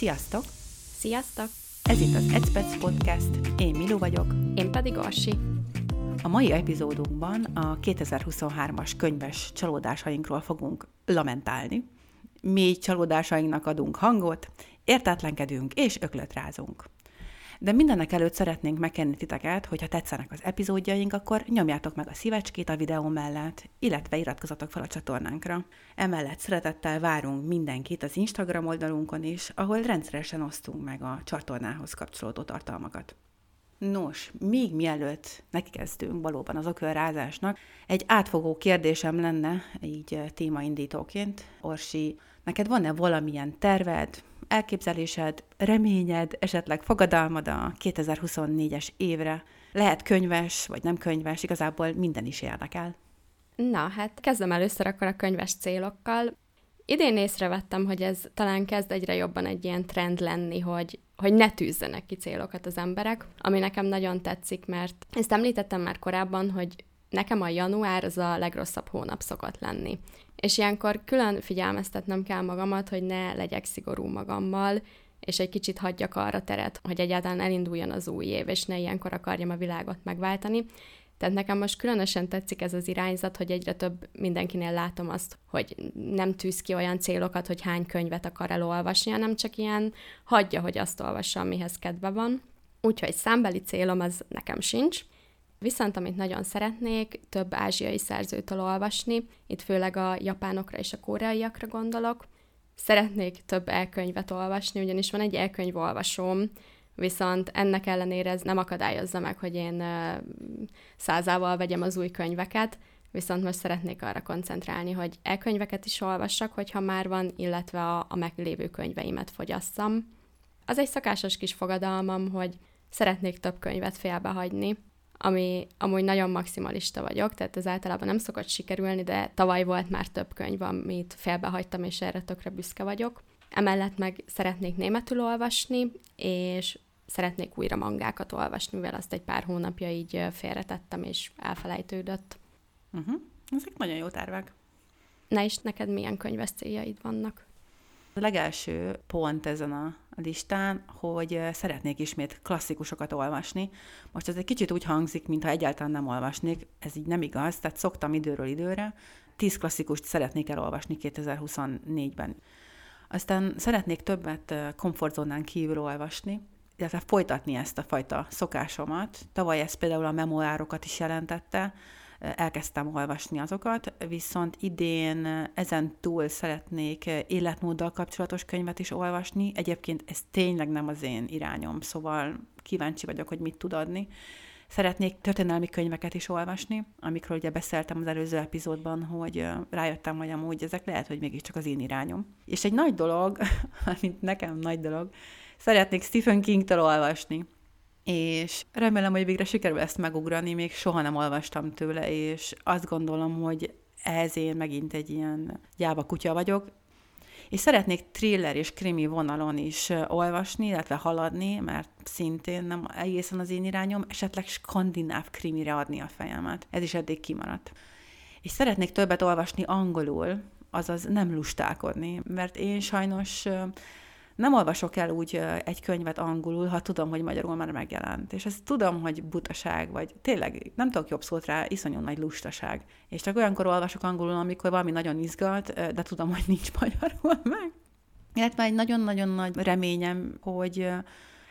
Sziasztok! Sziasztok! Ez itt az Egyperc Podcast, én Miló vagyok. Én pedig Orsi. A mai epizódunkban a 2023-as könyves csalódásainkról fogunk lamentálni. Mély csalódásainknak adunk hangot, értetlenkedünk és öklötrázunk. De mindenek előtt szeretnénk megkérni titeket, hogy ha tetszenek az epizódjaink, akkor nyomjátok meg a szívecskét a videó mellett, illetve iratkozzatok fel a csatornánkra. Emellett szeretettel várunk mindenkit az Instagram oldalunkon is, ahol rendszeresen osztunk meg a csatornához kapcsolódó tartalmakat. Nos, még mielőtt nekikezdünk valóban az ökölrázásnak, egy átfogó kérdésem lenne, így témaindítóként. Orsi, neked van-e valamilyen terved, elképzelésed, reményed, esetleg fogadalmad a 2024-es évre? Lehet könyves, vagy nem könyves, igazából minden is érdekel. Na, hát kezdem először akkor a könyves célokkal. Idén észrevettem, hogy ez talán kezd egyre jobban egy ilyen trend lenni, hogy, hogy ne tűzzenek ki célokat az emberek, ami nekem nagyon tetszik, mert ezt említettem már korábban, hogy nekem a január az a legrosszabb hónap szokott lenni. És ilyenkor külön figyelmeztetnem kell magamat, hogy ne legyek szigorú magammal, és egy kicsit hagyjak arra teret, hogy egyáltalán elinduljon az új év, és ne ilyenkor akarjam a világot megváltani. Tehát nekem most különösen tetszik ez az irányzat, hogy egyre több mindenkinél látom azt, hogy nem tűz ki olyan célokat, hogy hány könyvet akar elolvasni, hanem csak ilyen hagyja, hogy azt olvassa, amihez kedve van. Úgyhogy számbeli célom az nekem sincs, Viszont amit nagyon szeretnék, több ázsiai szerzőtől olvasni, itt főleg a japánokra és a koreaiakra gondolok. Szeretnék több elkönyvet olvasni, ugyanis van egy elkönyvolvasóm, viszont ennek ellenére ez nem akadályozza meg, hogy én százával vegyem az új könyveket, viszont most szeretnék arra koncentrálni, hogy elkönyveket is olvassak, hogyha már van, illetve a, a meglévő könyveimet fogyasszam. Az egy szakásos kis fogadalmam, hogy szeretnék több könyvet félbehagyni, ami amúgy nagyon maximalista vagyok, tehát ez általában nem szokott sikerülni, de tavaly volt már több könyv, amit félbehagytam, és erre tökre büszke vagyok. Emellett meg szeretnék németül olvasni, és szeretnék újra mangákat olvasni, mivel azt egy pár hónapja így félretettem, és elfelejtődött. Uh-huh. Ezek nagyon jó tervek. Na és neked milyen könyves céljaid vannak? A legelső pont ezen a listán, hogy szeretnék ismét klasszikusokat olvasni. Most ez egy kicsit úgy hangzik, mintha egyáltalán nem olvasnék, ez így nem igaz, tehát szoktam időről időre. Tíz klasszikust szeretnék elolvasni 2024-ben. Aztán szeretnék többet komfortzónán kívül olvasni, illetve folytatni ezt a fajta szokásomat. Tavaly ez például a memoárokat is jelentette, elkezdtem olvasni azokat, viszont idén ezen túl szeretnék életmóddal kapcsolatos könyvet is olvasni. Egyébként ez tényleg nem az én irányom, szóval kíváncsi vagyok, hogy mit tud adni. Szeretnék történelmi könyveket is olvasni, amikről ugye beszéltem az előző epizódban, hogy rájöttem, hogy amúgy ezek lehet, hogy mégiscsak az én irányom. És egy nagy dolog, mint nekem nagy dolog, szeretnék Stephen King-től olvasni és remélem, hogy végre sikerül ezt megugrani, még soha nem olvastam tőle, és azt gondolom, hogy ehhez én megint egy ilyen gyáva kutya vagyok, és szeretnék thriller és krimi vonalon is olvasni, illetve haladni, mert szintén nem egészen az én irányom, esetleg skandináv krimire adni a fejemet. Ez is eddig kimaradt. És szeretnék többet olvasni angolul, azaz nem lustálkodni, mert én sajnos nem olvasok el úgy egy könyvet angolul, ha tudom, hogy magyarul már megjelent. És ezt tudom, hogy butaság, vagy tényleg nem tudok jobb szót rá, iszonyú nagy lustaság. És csak olyankor olvasok angolul, amikor valami nagyon izgat, de tudom, hogy nincs magyarul meg. Illetve egy nagyon-nagyon nagy reményem, hogy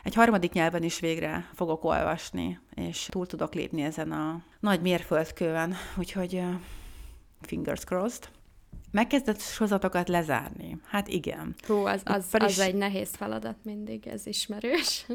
egy harmadik nyelven is végre fogok olvasni, és túl tudok lépni ezen a nagy mérföldkően, úgyhogy fingers crossed. Megkezdett sorozatokat lezárni. Hát igen. Hú, az, az, az is... egy nehéz feladat mindig, ez ismerős.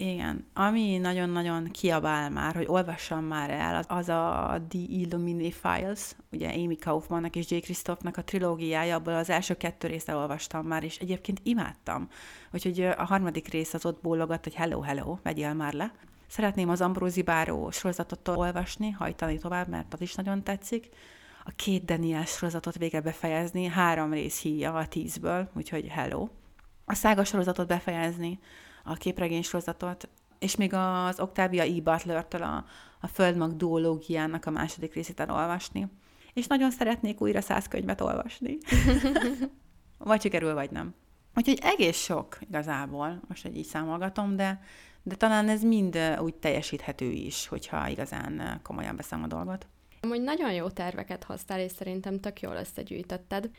Igen. Ami nagyon-nagyon kiabál már, hogy olvassam már el, az a The Illuminati Files, ugye Amy Kaufmannak és J. Christophnak a trilógiája, abból az első kettő részt olvastam már, és egyébként imádtam. Úgyhogy a harmadik rész az ott bólogat, hogy hello, hello, vegyél már le. Szeretném az Ambrózi Báró sorozatot olvasni, hajtani tovább, mert az is nagyon tetszik a két Daniel sorozatot végre befejezni, három rész híja a tízből, úgyhogy hello. A szága sorozatot befejezni, a képregény sorozatot, és még az Octavia E. Butler-től a, a Földmag duológiának a második részét elolvasni. És nagyon szeretnék újra száz könyvet olvasni. vagy sikerül, vagy nem. Úgyhogy egész sok igazából, most egy így számolgatom, de, de talán ez mind úgy teljesíthető is, hogyha igazán komolyan veszem a dolgot. Amúgy nagyon jó terveket hoztál, és szerintem tök jól összegyűjtötted.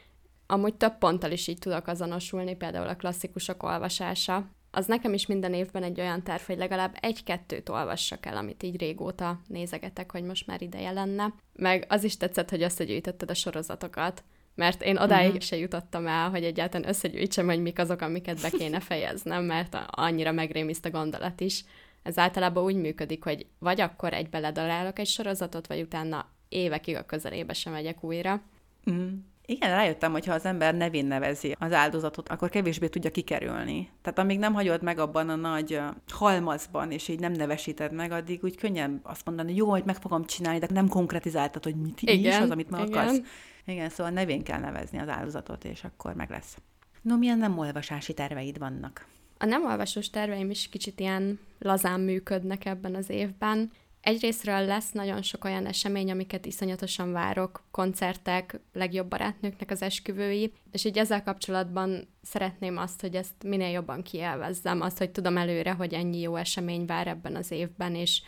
Amúgy több ponttal is így tudok azonosulni, például a klasszikusok olvasása. Az nekem is minden évben egy olyan terv, hogy legalább egy-kettőt olvassak el, amit így régóta nézegetek, hogy most már ideje lenne. Meg az is tetszett, hogy összegyűjtötted a sorozatokat mert én odáig uh-huh. se jutottam el, hogy egyáltalán összegyűjtsem, hogy mik azok, amiket be kéne fejeznem, mert annyira megrémiszt a gondolat is. Ez általában úgy működik, hogy vagy akkor egy beledarálok egy sorozatot, vagy utána évekig a közelébe sem megyek újra. Uh-huh. Igen, rájöttem, hogy ha az ember nevén nevezi az áldozatot, akkor kevésbé tudja kikerülni. Tehát amíg nem hagyod meg abban a nagy halmazban, és így nem nevesíted meg, addig úgy könnyen azt mondani, jó, hogy meg fogom csinálni, de nem konkretizáltad, hogy mit igen, is az, amit meg igen. akarsz. Igen, szóval nevén kell nevezni az áldozatot, és akkor meg lesz. No, milyen nem olvasási terveid vannak? A nem olvasós terveim is kicsit ilyen lazán működnek ebben az évben. Egyrésztről lesz nagyon sok olyan esemény, amiket iszonyatosan várok, koncertek, legjobb barátnőknek az esküvői, és így ezzel kapcsolatban szeretném azt, hogy ezt minél jobban kielvezzem, azt, hogy tudom előre, hogy ennyi jó esemény vár ebben az évben, és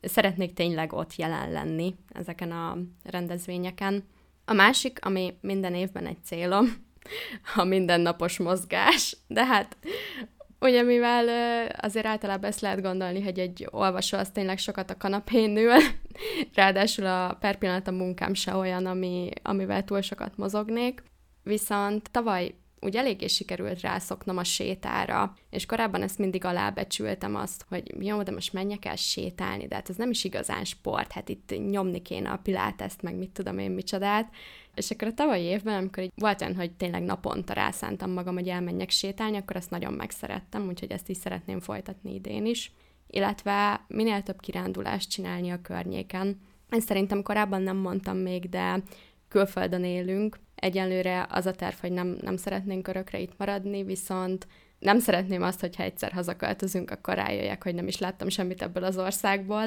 szeretnék tényleg ott jelen lenni ezeken a rendezvényeken. A másik, ami minden évben egy célom, a mindennapos mozgás, de hát ugye mivel azért általában ezt lehet gondolni, hogy egy olvasó az tényleg sokat a kanapén ül, ráadásul a per pillanat a munkám se olyan, ami, amivel túl sokat mozognék, viszont tavaly úgy eléggé sikerült rászoknom a sétára, és korábban ezt mindig alábecsültem azt, hogy jó, de most menjek el sétálni, de hát ez nem is igazán sport, hát itt nyomni kéne a piláteszt, meg mit tudom én micsodát, és akkor a tavalyi évben, amikor így volt olyan, hogy tényleg naponta rászántam magam, hogy elmenjek sétálni, akkor ezt nagyon megszerettem, úgyhogy ezt is szeretném folytatni idén is. Illetve minél több kirándulást csinálni a környéken. Ezt szerintem korábban nem mondtam még, de külföldön élünk, Egyelőre az a terv, hogy nem, nem szeretnénk örökre itt maradni, viszont nem szeretném azt, hogyha egyszer hazaköltözünk, akkor rájöjjek, hogy nem is láttam semmit ebből az országból.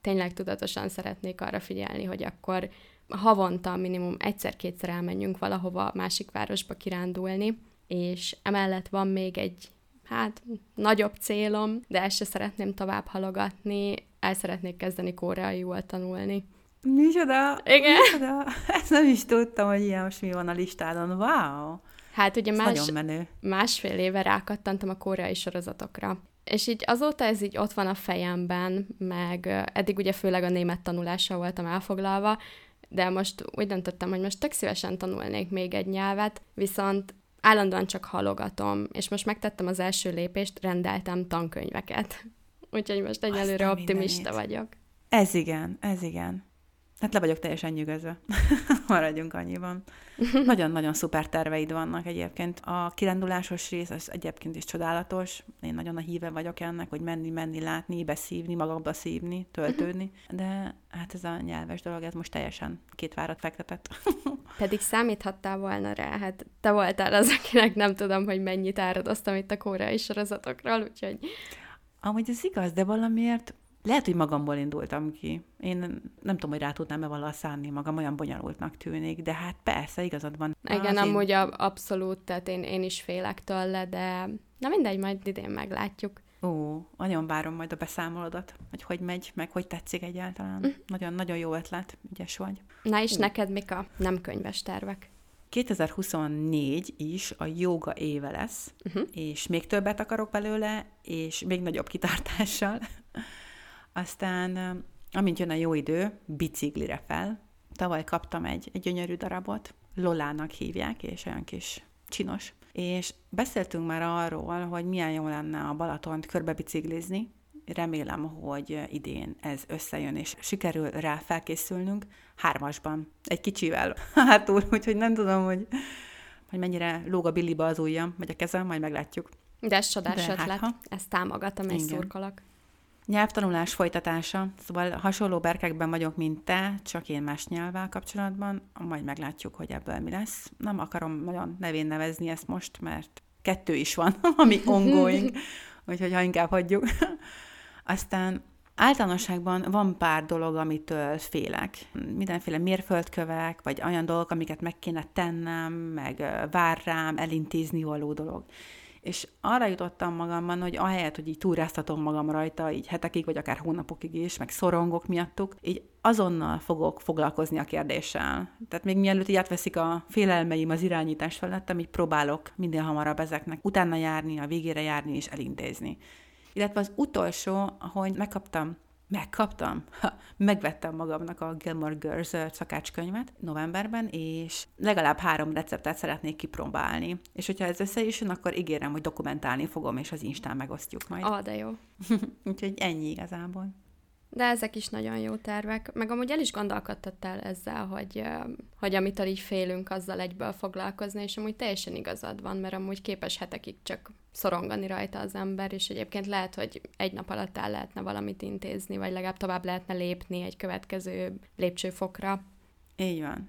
Tényleg tudatosan szeretnék arra figyelni, hogy akkor havonta minimum egyszer-kétszer elmenjünk valahova másik városba kirándulni, és emellett van még egy hát nagyobb célom, de ezt se szeretném tovább halogatni, el szeretnék kezdeni koreaiul tanulni. Micsoda? Igen. Micsoda? Ezt nem is tudtam, hogy ilyen most mi van a listádon. Wow! Hát ugye más, másfél éve rákattantam a koreai sorozatokra. És így azóta ez így ott van a fejemben, meg eddig ugye főleg a német tanulással voltam elfoglalva, de most úgy döntöttem, hogy most tök szívesen tanulnék még egy nyelvet, viszont állandóan csak halogatom, és most megtettem az első lépést, rendeltem tankönyveket. Úgyhogy most egyelőre optimista vagyok. Ez igen, ez igen. Hát le vagyok teljesen nyugodva. Maradjunk annyiban. Nagyon-nagyon szuper terveid vannak egyébként. A kirándulásos rész az egyébként is csodálatos. Én nagyon a híve vagyok ennek, hogy menni, menni, látni, beszívni, magamba szívni, töltődni. De hát ez a nyelves dolog, ez most teljesen két várat fektetett. Pedig számíthattál volna rá, hát te voltál az, akinek nem tudom, hogy mennyit áradoztam itt a koreai sorozatokról, úgyhogy... Amúgy ez igaz, de valamiért lehet, hogy magamból indultam ki. Én nem tudom, hogy rá tudnám-e valaha szánni magam, olyan bonyolultnak tűnik, de hát persze, igazad van. Igen, az amúgy én... abszolút, tehát én, én is félek tőle, de na mindegy, majd idén meglátjuk. Ó, nagyon várom majd a beszámolodat, hogy hogy megy, meg hogy tetszik egyáltalán. Nagyon-nagyon mm. jó ötlet, ügyes vagy. Na és Ó. neked mik a nem könyves tervek? 2024 is a joga éve lesz, uh-huh. és még többet akarok belőle, és még nagyobb kitartással. Aztán, amint jön a jó idő, biciklire fel. Tavaly kaptam egy, egy gyönyörű darabot, Lolának hívják, és olyan kis csinos. És beszéltünk már arról, hogy milyen jó lenne a Balatont körbe biciklizni. Remélem, hogy idén ez összejön, és sikerül rá felkészülnünk hármasban, egy kicsivel hátul, úgyhogy nem tudom, hogy, hogy mennyire lóg a billiba az ujjam, vagy a kezem, majd meglátjuk. De ez csodás ötlet, hát, ezt támogatom és szurkolok. Nyelvtanulás folytatása, szóval hasonló berkekben vagyok, mint te, csak én más nyelvvel kapcsolatban, majd meglátjuk, hogy ebből mi lesz. Nem akarom nagyon nevén nevezni ezt most, mert kettő is van, ami ongoing, úgyhogy ha inkább hagyjuk. Aztán Általánosságban van pár dolog, amitől félek. Mindenféle mérföldkövek, vagy olyan dolgok, amiket meg kéne tennem, meg vár rám, elintézni való dolog. És arra jutottam magamban, hogy ahelyett, hogy így túráztatom magam rajta, így hetekig, vagy akár hónapokig is, meg szorongok miattuk, így azonnal fogok foglalkozni a kérdéssel. Tehát még mielőtt így átveszik a félelmeim az irányítás felettem, így próbálok minél hamarabb ezeknek utána járni, a végére járni és elintézni. Illetve az utolsó, hogy megkaptam megkaptam, ha, megvettem magamnak a Gilmore Girls szakácskönyvet novemberben, és legalább három receptet szeretnék kipróbálni. És hogyha ez össze is jön, akkor ígérem, hogy dokumentálni fogom, és az Instán megosztjuk majd. Ah, de jó. Úgyhogy ennyi igazából. De ezek is nagyon jó tervek. Meg amúgy el is gondolkodtattál ezzel, hogy, hogy amitől így félünk, azzal egyből foglalkozni, és amúgy teljesen igazad van, mert amúgy képes hetekig csak szorongani rajta az ember, és egyébként lehet, hogy egy nap alatt el lehetne valamit intézni, vagy legalább tovább lehetne lépni egy következő lépcsőfokra. Így van.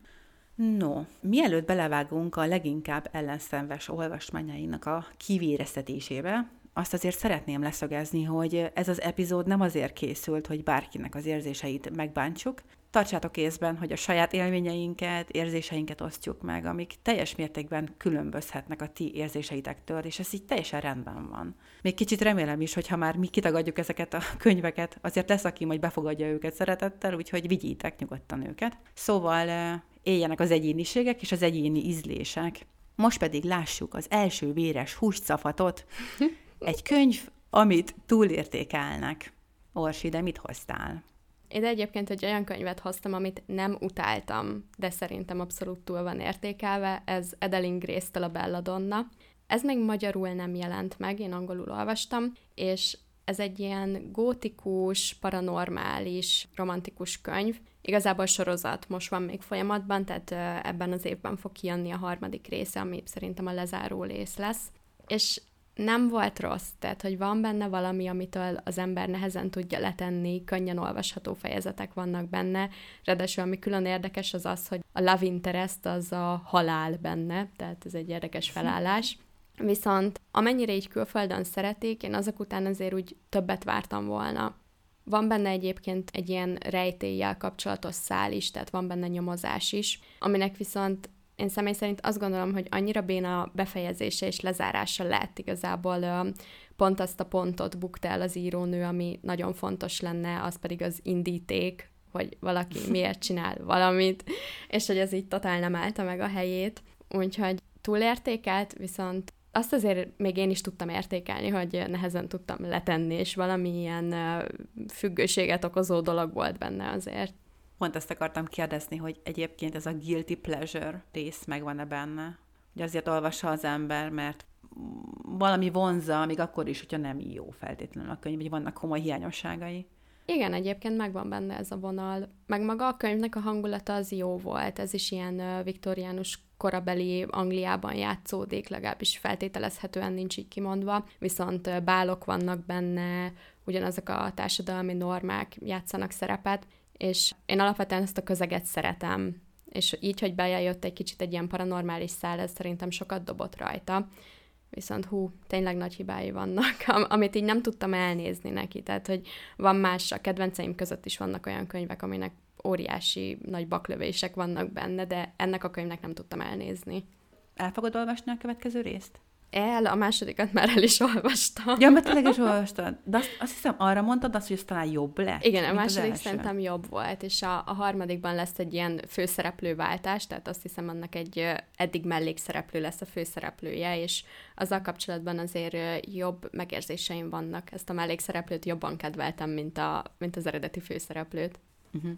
No, mielőtt belevágunk a leginkább ellenszenves olvasmányainak a kivéreztetésébe, azt azért szeretném leszögezni, hogy ez az epizód nem azért készült, hogy bárkinek az érzéseit megbántsuk. Tartsátok észben, hogy a saját élményeinket, érzéseinket osztjuk meg, amik teljes mértékben különbözhetnek a ti érzéseitektől, és ez így teljesen rendben van. Még kicsit remélem is, hogy ha már mi kitagadjuk ezeket a könyveket, azért lesz, aki majd befogadja őket szeretettel, úgyhogy vigyítek nyugodtan őket. Szóval éljenek az egyéniségek és az egyéni ízlések. Most pedig lássuk az első véres húscafatot, egy könyv, amit túlértékelnek. Orsi, de mit hoztál? Én egyébként egy olyan könyvet hoztam, amit nem utáltam, de szerintem abszolút túl van értékelve, ez Edelin Grace-től a Belladonna. Ez még magyarul nem jelent meg, én angolul olvastam, és ez egy ilyen gótikus, paranormális, romantikus könyv. Igazából sorozat most van még folyamatban, tehát ebben az évben fog kijönni a harmadik része, ami szerintem a lezáró rész lesz. És nem volt rossz, tehát hogy van benne valami, amitől az ember nehezen tudja letenni, könnyen olvasható fejezetek vannak benne, ráadásul ami külön érdekes az az, hogy a love interest az a halál benne, tehát ez egy érdekes felállás. Viszont amennyire így külföldön szeretik, én azok után azért úgy többet vártam volna. Van benne egyébként egy ilyen rejtéllyel kapcsolatos szál is, tehát van benne nyomozás is, aminek viszont én személy szerint azt gondolom, hogy annyira béna befejezése és lezárása lett igazából pont azt a pontot bukta el az írónő, ami nagyon fontos lenne, az pedig az indíték, hogy valaki miért csinál valamit, és hogy ez így totál nem állta meg a helyét. Úgyhogy túlértékelt, viszont azt azért még én is tudtam értékelni, hogy nehezen tudtam letenni, és valamilyen függőséget okozó dolog volt benne azért. Pont ezt akartam kérdezni, hogy egyébként ez a guilty pleasure rész megvan-e benne? Hogy azért olvassa az ember, mert valami vonza, még akkor is, hogyha nem jó feltétlenül a könyv, hogy vannak komoly hiányosságai. Igen, egyébként megvan benne ez a vonal. Meg maga a könyvnek a hangulata az jó volt. Ez is ilyen viktoriánus korabeli Angliában játszódik, legalábbis feltételezhetően nincs így kimondva, viszont bálok vannak benne, ugyanazok a társadalmi normák játszanak szerepet, és én alapvetően ezt a közeget szeretem, és így, hogy bejött egy kicsit egy ilyen paranormális szál, ez szerintem sokat dobott rajta. Viszont hú, tényleg nagy hibái vannak, amit így nem tudtam elnézni neki. Tehát, hogy van más, a kedvenceim között is vannak olyan könyvek, aminek óriási nagy baklövések vannak benne, de ennek a könyvnek nem tudtam elnézni. El fogod olvasni a következő részt? El, a másodikat már el is olvastam. Ja, mert tényleg is olvastad. De azt, azt hiszem, arra mondtad azt, hogy ez talán jobb lett. Igen, a második szerintem jobb volt, és a, a harmadikban lesz egy ilyen főszereplőváltás, tehát azt hiszem, annak egy eddig mellékszereplő lesz a főszereplője, és azzal kapcsolatban azért jobb megérzéseim vannak. Ezt a mellékszereplőt jobban kedveltem, mint, a, mint az eredeti főszereplőt. Uh-huh.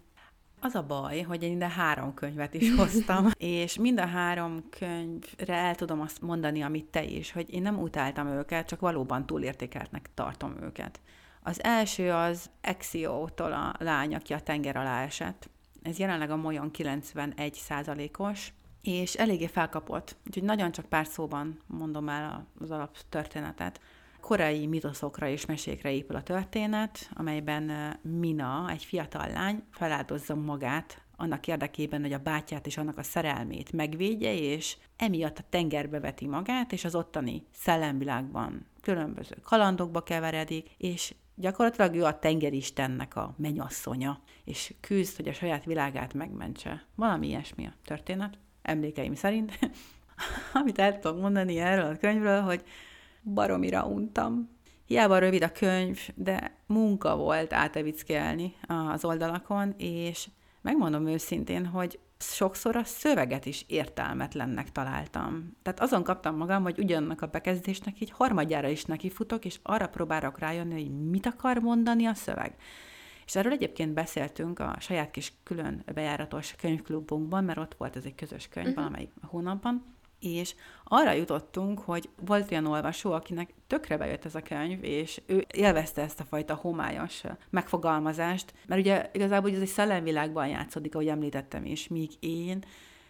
Az a baj, hogy én ide három könyvet is hoztam, és mind a három könyvre el tudom azt mondani, amit te is, hogy én nem utáltam őket, csak valóban túlértékeltnek tartom őket. Az első az Exio-tól a lány, aki a tenger alá esett. Ez jelenleg a Molyon 91 százalékos, és eléggé felkapott, úgyhogy nagyon csak pár szóban mondom el az alaptörténetet korai mitoszokra és mesékre épül a történet, amelyben Mina, egy fiatal lány, feláldozza magát annak érdekében, hogy a bátyát és annak a szerelmét megvédje, és emiatt a tengerbe veti magát, és az ottani szellemvilágban különböző kalandokba keveredik, és gyakorlatilag ő a tengeristennek a menyasszonya, és küzd, hogy a saját világát megmentse. Valami ilyesmi a történet, emlékeim szerint. Amit el tudok mondani erről a könyvről, hogy baromira untam. Hiába rövid a könyv, de munka volt átevickelni az oldalakon, és megmondom őszintén, hogy sokszor a szöveget is értelmetlennek találtam. Tehát azon kaptam magam, hogy ugyanannak a bekezdésnek így harmadjára is nekifutok, és arra próbálok rájönni, hogy mit akar mondani a szöveg. És erről egyébként beszéltünk a saját kis külön bejáratos könyvklubunkban, mert ott volt ez egy közös könyv uh-huh. valamelyik hónapban, és arra jutottunk, hogy volt olyan olvasó, akinek tökre bejött ez a könyv, és ő élvezte ezt a fajta homályos megfogalmazást, mert ugye igazából ez egy szellemvilágban játszódik, ahogy említettem is, míg én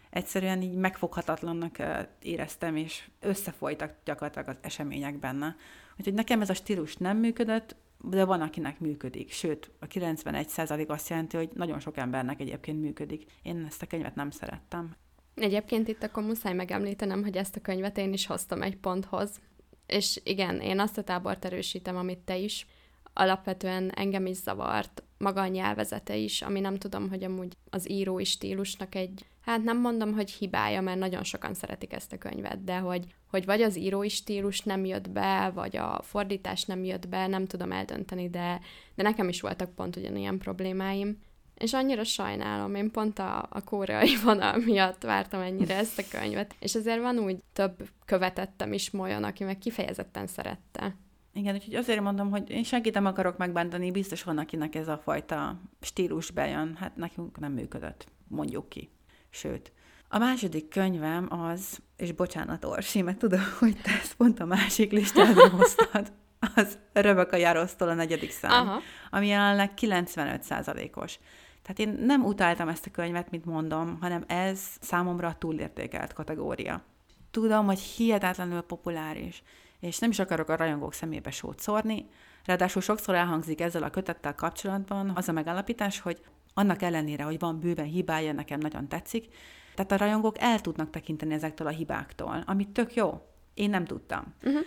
egyszerűen így megfoghatatlannak éreztem, és összefolytak gyakorlatilag az események benne. Úgyhogy nekem ez a stílus nem működött, de van, akinek működik. Sőt, a 91% azt jelenti, hogy nagyon sok embernek egyébként működik. Én ezt a könyvet nem szerettem. Egyébként itt akkor muszáj megemlítenem, hogy ezt a könyvet én is hoztam egy ponthoz. És igen, én azt a tábort erősítem, amit te is. Alapvetően engem is zavart maga a nyelvezete is, ami nem tudom, hogy amúgy az írói stílusnak egy, hát nem mondom, hogy hibája, mert nagyon sokan szeretik ezt a könyvet, de hogy, hogy vagy az írói stílus nem jött be, vagy a fordítás nem jött be, nem tudom eldönteni, de, de nekem is voltak pont ugyanilyen problémáim. És annyira sajnálom, én pont a, a koreai vonal miatt vártam ennyire ezt a könyvet. És azért van úgy több követettem is molyan, aki meg kifejezetten szerette. Igen, úgyhogy azért mondom, hogy én senkit nem akarok megbántani, biztos van, akinek ez a fajta stílus bejön. Hát nekünk nem működött, mondjuk ki. Sőt, a második könyvem az, és bocsánat Orsi, mert tudom, hogy te ezt pont a másik listádra hoztad, az Röbök a Jarosztól a negyedik szám, Aha. ami jelenleg 95%-os. Tehát én nem utáltam ezt a könyvet, mint mondom, hanem ez számomra a túlértékelt kategória. Tudom, hogy hihetetlenül populáris, és nem is akarok a rajongók szemébe sót szórni, ráadásul sokszor elhangzik ezzel a kötettel kapcsolatban az a megállapítás, hogy annak ellenére, hogy van bőven hibája, nekem nagyon tetszik, tehát a rajongók el tudnak tekinteni ezektől a hibáktól, amit tök jó. Én nem tudtam. Uh-huh.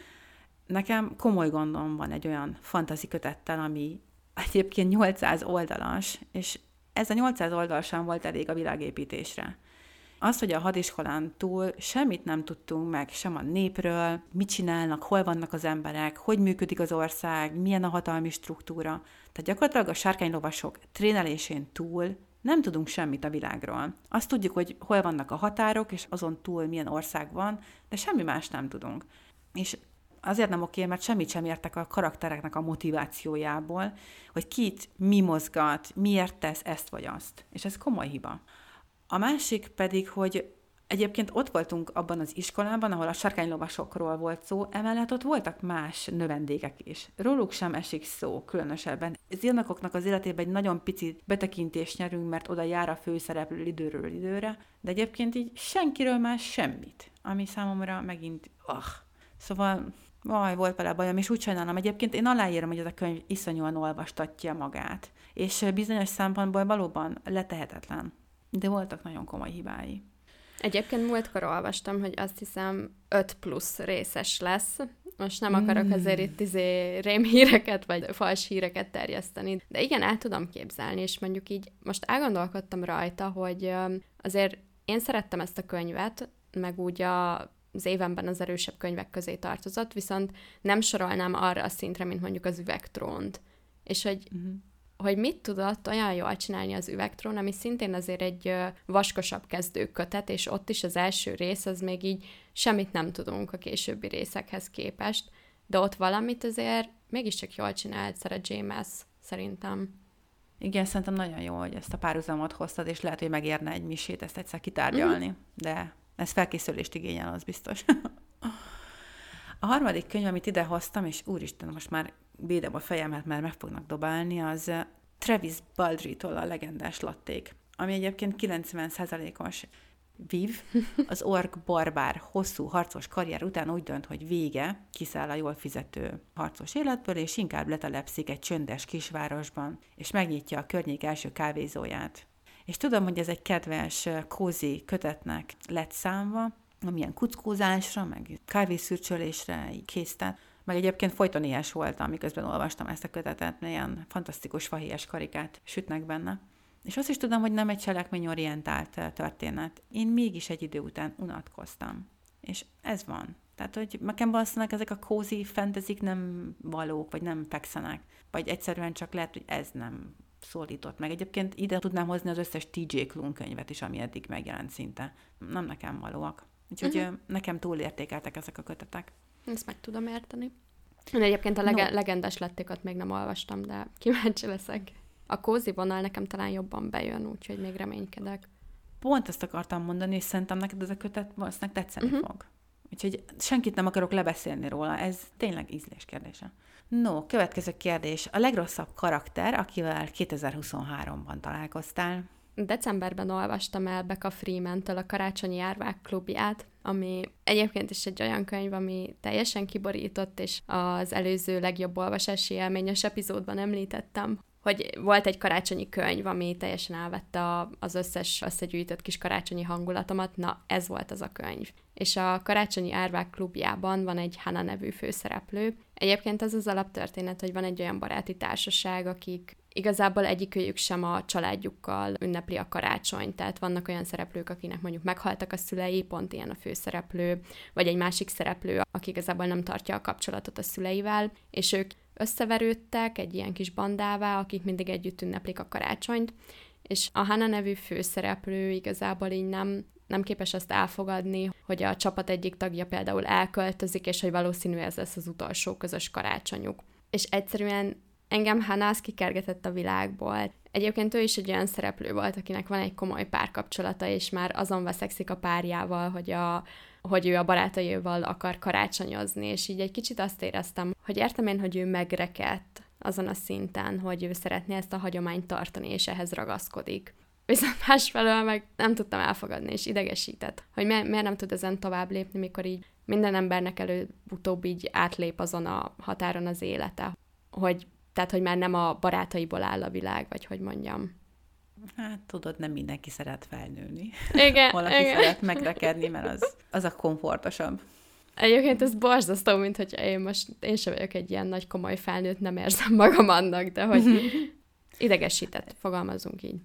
Nekem komoly gondom van egy olyan fantazi kötettel, ami egyébként 800 oldalas, és ez a 800 oldal sem volt elég a világépítésre. Az, hogy a hadiskolán túl semmit nem tudtunk meg, sem a népről, mit csinálnak, hol vannak az emberek, hogy működik az ország, milyen a hatalmi struktúra. Tehát gyakorlatilag a sárkánylovasok trénelésén túl nem tudunk semmit a világról. Azt tudjuk, hogy hol vannak a határok, és azon túl milyen ország van, de semmi más nem tudunk. És azért nem oké, mert semmit sem értek a karaktereknek a motivációjából, hogy kit mi mozgat, miért tesz ezt vagy azt. És ez komoly hiba. A másik pedig, hogy Egyébként ott voltunk abban az iskolában, ahol a sárkánylovasokról volt szó, emellett ott voltak más növendékek is. Róluk sem esik szó különösebben. Az írnakoknak az életében egy nagyon pici betekintést nyerünk, mert oda jár a főszereplő időről időre, de egyébként így senkiről más semmit, ami számomra megint, ah. Szóval Vaj, volt vele bajom, és úgy sajnálom. Egyébként én aláírom, hogy ez a könyv iszonyúan olvastatja magát. És bizonyos szempontból valóban letehetetlen. De voltak nagyon komoly hibái. Egyébként múltkor olvastam, hogy azt hiszem 5 plusz részes lesz. Most nem akarok mm. azért itt izé rémhíreket, vagy fals híreket terjeszteni. De igen, el tudom képzelni, és mondjuk így most elgondolkodtam rajta, hogy azért én szerettem ezt a könyvet, meg úgy a az évenben az erősebb könyvek közé tartozott, viszont nem sorolnám arra a szintre, mint mondjuk az üvegtrónt. És hogy, uh-huh. hogy mit tudott olyan jól csinálni az üvegtrón, ami szintén azért egy vaskosabb kezdőkötet, és ott is az első rész, az még így semmit nem tudunk a későbbi részekhez képest, de ott valamit azért mégiscsak jól csinált Sarah James, szerintem. Igen, szerintem nagyon jó, hogy ezt a párhuzamot hoztad, és lehet, hogy megérne egy misét ezt egyszer kitárgyalni, uh-huh. de ez felkészülést igényel, az biztos. a harmadik könyv, amit ide hoztam, és úristen, most már védem a fejemet, mert meg fognak dobálni, az uh, Travis Baldry-tól a legendás latték, ami egyébként 90%-os Viv, az ork barbár hosszú harcos karrier után úgy dönt, hogy vége, kiszáll a jól fizető harcos életből, és inkább letelepszik egy csöndes kisvárosban, és megnyitja a környék első kávézóját. És tudom, hogy ez egy kedves kózi kötetnek lett számva, amilyen kuckózásra, meg kávészürcsölésre készített, Meg egyébként folyton ilyes voltam, miközben olvastam ezt a kötetet, ilyen fantasztikus fahéjas karikát sütnek benne. És azt is tudom, hogy nem egy cselekményorientált történet. Én mégis egy idő után unatkoztam. És ez van. Tehát, hogy nekem valószínűleg ezek a cozy fantasy nem valók, vagy nem fekszenek. Vagy egyszerűen csak lehet, hogy ez nem szólított meg. Egyébként ide tudnám hozni az összes TJ Klum könyvet is, ami eddig megjelent szinte. Nem nekem valóak. Úgyhogy uh-huh. nekem túlértékeltek ezek a kötetek. Ezt meg tudom érteni. Én egyébként a lege- no. legendás lettékat még nem olvastam, de kíváncsi leszek. A kózi vonal nekem talán jobban bejön, úgyhogy még reménykedek. Pont ezt akartam mondani, és szerintem neked ez a kötet valószínűleg tetszeni uh-huh. fog. Úgyhogy senkit nem akarok lebeszélni róla, ez tényleg ízlés kérdése. No, következő kérdés. A legrosszabb karakter, akivel 2023-ban találkoztál? Decemberben olvastam el Becca Freeman-től a Karácsonyi Árvák klubját, ami egyébként is egy olyan könyv, ami teljesen kiborított, és az előző legjobb olvasási élményes epizódban említettem, hogy volt egy karácsonyi könyv, ami teljesen elvette az összes összegyűjtött kis karácsonyi hangulatomat, na ez volt az a könyv. És a Karácsonyi Árvák klubjában van egy Hana nevű főszereplő. Egyébként az az alaptörténet, hogy van egy olyan baráti társaság, akik igazából egyikőjük sem a családjukkal ünnepli a karácsonyt, tehát vannak olyan szereplők, akinek mondjuk meghaltak a szülei, pont ilyen a főszereplő, vagy egy másik szereplő, aki igazából nem tartja a kapcsolatot a szüleivel, és ők összeverődtek egy ilyen kis bandává, akik mindig együtt ünneplik a karácsonyt, és a Hana nevű főszereplő igazából így nem, nem képes azt elfogadni, hogy a csapat egyik tagja például elköltözik, és hogy valószínű ez lesz az utolsó közös karácsonyuk. És egyszerűen engem Hanász kikergetett a világból. Egyébként ő is egy olyan szereplő volt, akinek van egy komoly párkapcsolata, és már azon veszekszik a párjával, hogy a hogy ő a barátaival akar karácsonyozni, és így egy kicsit azt éreztem, hogy értem én, hogy ő megrekedt azon a szinten, hogy ő szeretné ezt a hagyományt tartani, és ehhez ragaszkodik. Viszont másfelől meg nem tudtam elfogadni, és idegesített, hogy mi- miért nem tud ezen tovább lépni, mikor így minden embernek előbb-utóbb így átlép azon a határon az élete, hogy tehát, hogy már nem a barátaiból áll a világ, vagy hogy mondjam. Hát tudod, nem mindenki szeret felnőni. Igen, Valaki igen. szeret megrekedni, mert az, az a komfortosabb. Egyébként ez borzasztó, mint hogy én most, én sem vagyok egy ilyen nagy komoly felnőtt, nem érzem magam annak, de hogy idegesített, fogalmazunk így.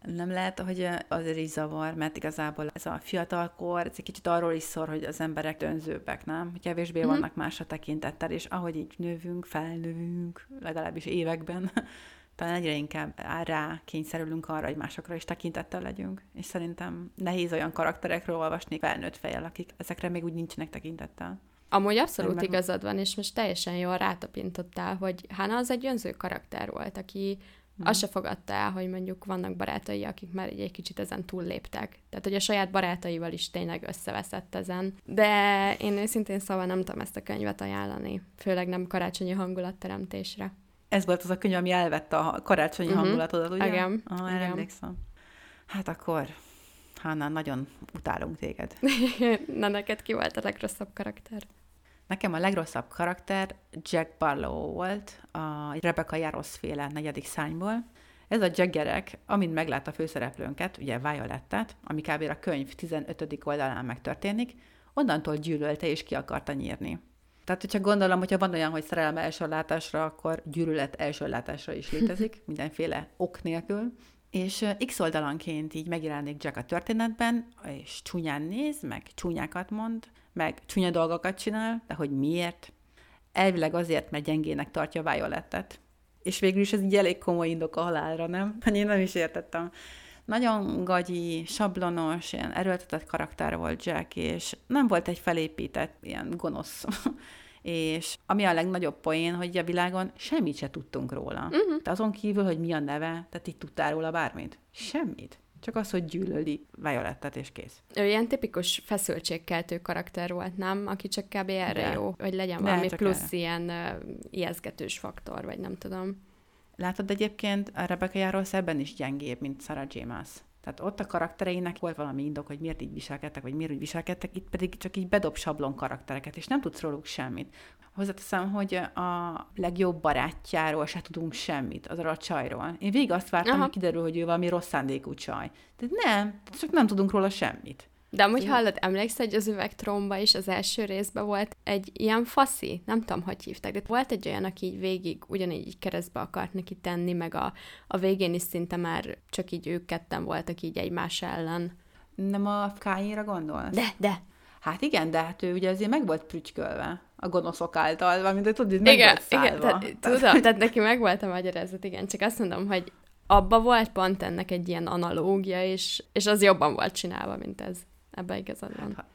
Nem lehet, hogy azért is zavar, mert igazából ez a fiatalkor, ez egy kicsit arról is szól, hogy az emberek önzőbbek, nem? Hogy kevésbé mm-hmm. vannak más a tekintettel, és ahogy így növünk, felnövünk, legalábbis években, talán egyre inkább rá kényszerülünk arra, hogy másokra is tekintettel legyünk. És szerintem nehéz olyan karakterekről olvasni felnőtt fejjel, akik ezekre még úgy nincsenek tekintettel. Amúgy abszolút igazad van, és most teljesen jól rátapintottál, hogy Hana az egy önző karakter volt, aki Hmm. Azt se fogadta el, hogy mondjuk vannak barátai, akik már egy, egy kicsit ezen túlléptek. Tehát, hogy a saját barátaival is tényleg összeveszett ezen. De én őszintén szóval nem tudom ezt a könyvet ajánlani, főleg nem karácsonyi hangulatteremtésre. Ez volt az a könyv, ami elvette a karácsonyi uh-huh. hangulatodat, ugye? Igen. Ah, Igen. emlékszem. Hát akkor, Hanna, nagyon utálunk téged. Na, neked ki volt a legrosszabb karakter? Nekem a legrosszabb karakter Jack Barlow volt, a Rebecca Jarosz féle negyedik szányból. Ez a Jack gyerek, amint meglát a főszereplőnket, ugye Violettet, ami kb. a könyv 15. oldalán megtörténik, onnantól gyűlölte és ki akarta nyírni. Tehát, hogyha gondolom, hogyha van olyan, hogy szerelem első látásra, akkor gyűlölet első látásra is létezik, mindenféle ok nélkül. És x oldalanként így megjelenik Jack a történetben, és csúnyán néz, meg csúnyákat mond, meg csúnya dolgokat csinál, de hogy miért? Elvileg azért, mert gyengének tartja Violettet. És végül is ez így elég komoly indok a halálra, nem? Én nem is értettem. Nagyon gagyi, sablonos, ilyen erőltetett karakter volt Jack, és nem volt egy felépített, ilyen gonosz. és ami a legnagyobb poén, hogy a világon semmit se tudtunk róla. Uh-huh. De azon kívül, hogy mi a neve, tehát így tudtál róla bármit? Semmit. Csak az, hogy gyűlöli Violettet, és kész. Ő ilyen tipikus feszültségkeltő karakter volt, nem? Aki csak kb. erre De. jó, hogy legyen De, valami plusz erre. ilyen uh, ijeszgetős faktor, vagy nem tudom. Látod egyébként, a Rebecca Járól ebben is gyengébb, mint Sarah J. Maas. Tehát ott a karaktereinek volt valami indok, hogy miért így viselkedtek, vagy miért úgy viselkedtek, itt pedig csak így bedob sablon karaktereket, és nem tudsz róluk semmit. Hozzáteszem, hogy a legjobb barátjáról se tudunk semmit, az a csajról. Én végig azt vártam, Aha. hogy kiderül, hogy ő valami rossz szándékú csaj. De nem, csak nem tudunk róla semmit. De amúgy Én... hallod, emlékszel, hogy az üvegtromba is az első részben volt egy ilyen faszi, nem tudom, hogy hívták, de volt egy olyan, aki így végig ugyanígy így keresztbe akart neki tenni, meg a, a végén is szinte már csak így ők ketten voltak így egymás ellen. Nem a Káinra gondolsz? De, de. Hát igen, de hát ő ugye azért meg volt prütykölve a gonoszok által, valamint tudod, meg igen, volt szállva. Igen, tehát, tudom, tehát neki meg volt a magyarázat, igen, csak azt mondom, hogy abba volt pont ennek egy ilyen analógia, és, és az jobban volt csinálva, mint ez. Ebben igazad van. Hát,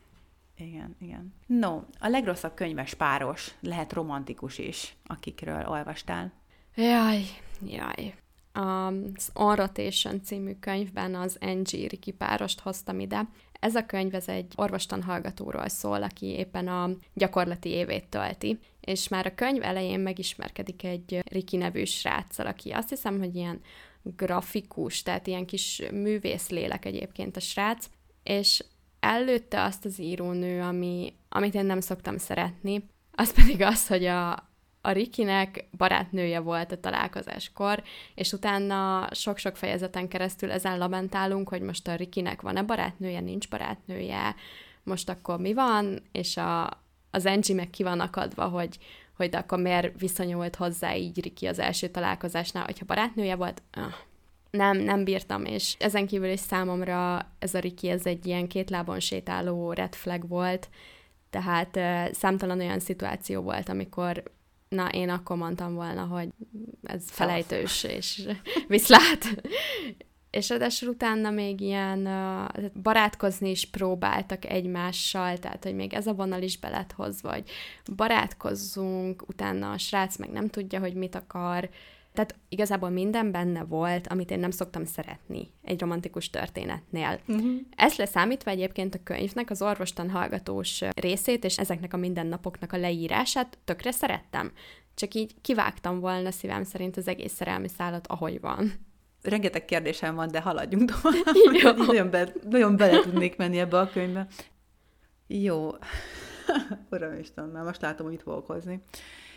igen, igen. No, a legrosszabb könyves páros lehet romantikus is, akikről olvastál. Jaj, jaj. Az On Rotation című könyvben az NG Riki párost hoztam ide. Ez a könyv ez egy orvostan hallgatóról szól, aki éppen a gyakorlati évét tölti, és már a könyv elején megismerkedik egy Riki nevű sráccal, aki azt hiszem, hogy ilyen grafikus, tehát ilyen kis művész lélek egyébként a srác, és előtte azt az írónő, ami, amit én nem szoktam szeretni, az pedig az, hogy a, a Rikinek barátnője volt a találkozáskor, és utána sok-sok fejezeten keresztül ezen lamentálunk, hogy most a Rikinek van-e barátnője, nincs barátnője, most akkor mi van, és a, az Angie meg ki van akadva, hogy, hogy de akkor miért viszonyult hozzá így Riki az első találkozásnál, hogyha barátnője volt, öh, nem, nem bírtam, és ezen kívül is számomra ez a Riki, ez egy ilyen két lábon sétáló red flag volt, tehát számtalan olyan szituáció volt, amikor na, én akkor mondtam volna, hogy ez felejtős, és viszlát. és ráadásul utána még ilyen barátkozni is próbáltak egymással, tehát hogy még ez a vonal is be lett hozva, hogy barátkozzunk, utána a srác meg nem tudja, hogy mit akar, tehát igazából minden benne volt, amit én nem szoktam szeretni egy romantikus történetnél. Uh-huh. Ez leszámítva egyébként a könyvnek az orvostan hallgatós részét, és ezeknek a mindennapoknak a leírását tökre szerettem. Csak így kivágtam volna szívem szerint az egész szerelmi szállat, ahogy van. Rengeteg kérdésem van, de haladjunk tovább. nagyon, be, nagyon bele tudnék menni ebbe a könyvbe. Jó. Uramisten, már most látom, hogy mit fogok hozni.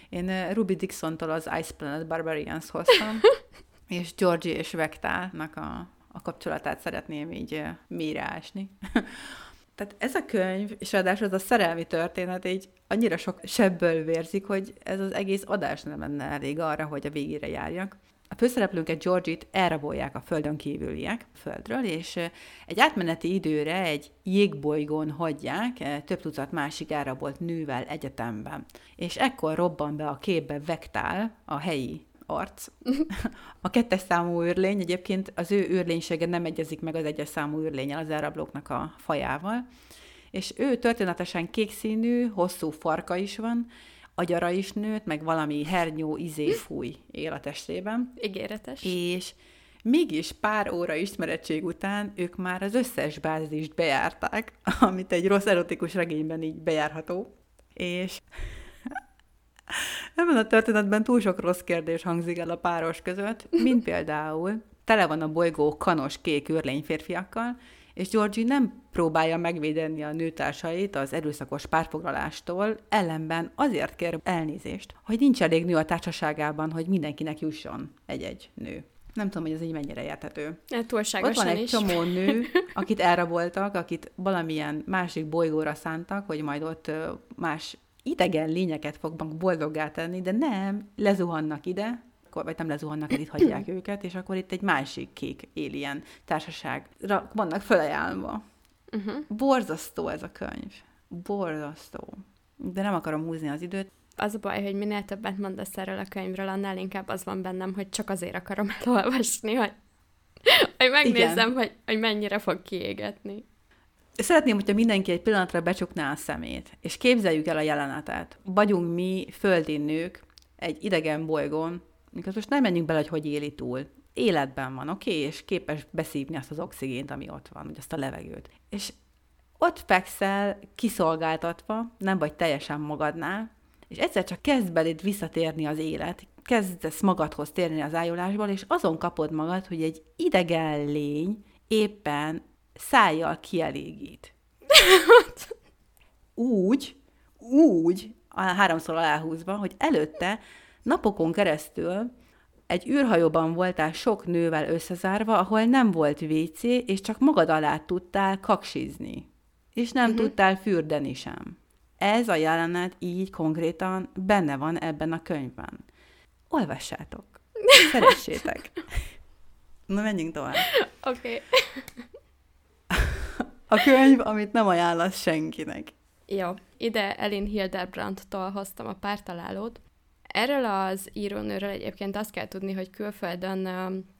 Én eh, Ruby Dixon-tól az Ice Planet Barbarians hoztam, és Georgie és Vektának a, a kapcsolatát szeretném így eh, mélyre ásni. Tehát ez a könyv, és ráadásul ez a szerelmi történet így annyira sok sebből vérzik, hogy ez az egész adás nem lenne elég arra, hogy a végére járjak. A főszereplőnket, Georgit elrabolják a földön kívüliek földről, és egy átmeneti időre egy jégbolygón hagyják több tucat másik elrabolt nővel egyetemben. És ekkor robban be a képbe Vektál, a helyi arc. A kettes számú űrlény, egyébként az ő űrlénysége nem egyezik meg az egyes számú űrlényel, az elrablóknak a fajával, és ő történetesen kék színű, hosszú farka is van, agyara is nőtt, meg valami hernyó izé fúj él a testében. Ígéretes. És mégis pár óra ismerettség után ők már az összes bázist bejárták, amit egy rossz erotikus regényben így bejárható. És ebben a történetben túl sok rossz kérdés hangzik el a páros között, mint például tele van a bolygó kanos kék űrlény férfiakkal, és Georgie nem próbálja megvédeni a nőtársait az erőszakos párfoglalástól, ellenben azért kér elnézést, hogy nincs elég nő a társaságában, hogy mindenkinek jusson egy-egy nő. Nem tudom, hogy ez így mennyire érthető. Hát túlságosan Ott van egy is. csomó nő, akit elraboltak, akit valamilyen másik bolygóra szántak, hogy majd ott más idegen lényeket fognak boldoggá tenni, de nem, lezuhannak ide, vagy nem lezuhannak el, itt hagyják őket, és akkor itt egy másik kék alien társaság vannak felajánlva. Uh-huh. Borzasztó ez a könyv. Borzasztó. De nem akarom húzni az időt. Az a baj, hogy minél többet mondasz erről a könyvről, annál inkább az van bennem, hogy csak azért akarom elolvasni, hogy, hogy megnézzem, hogy, hogy mennyire fog kiégetni. Szeretném, hogyha mindenki egy pillanatra becsukná a szemét, és képzeljük el a jelenetet. Vagyunk mi, földi nők, egy idegen bolygón, most nem menjünk bele, hogy hogy éli túl. Életben van, oké, okay? és képes beszívni azt az oxigént, ami ott van, vagy azt a levegőt. És ott fekszel, kiszolgáltatva, nem vagy teljesen magadnál, és egyszer csak kezd beléd visszatérni az élet, kezdesz magadhoz térni az ájulásból, és azon kapod magad, hogy egy idegen lény éppen szájjal kielégít. úgy, úgy, háromszor aláhúzva, hogy előtte napokon keresztül egy űrhajóban voltál sok nővel összezárva, ahol nem volt WC, és csak magad alá tudtál kaksizni. és nem uh-huh. tudtál fürdeni sem. Ez a jelenet így konkrétan benne van ebben a könyvben. Olvassátok. Szeressétek. Na, menjünk tovább. Oké. Okay. A könyv, amit nem ajánlasz senkinek. Jó, ide Elin Hildebrandtól hoztam a pártalálót. Erről az írónőről egyébként azt kell tudni, hogy külföldön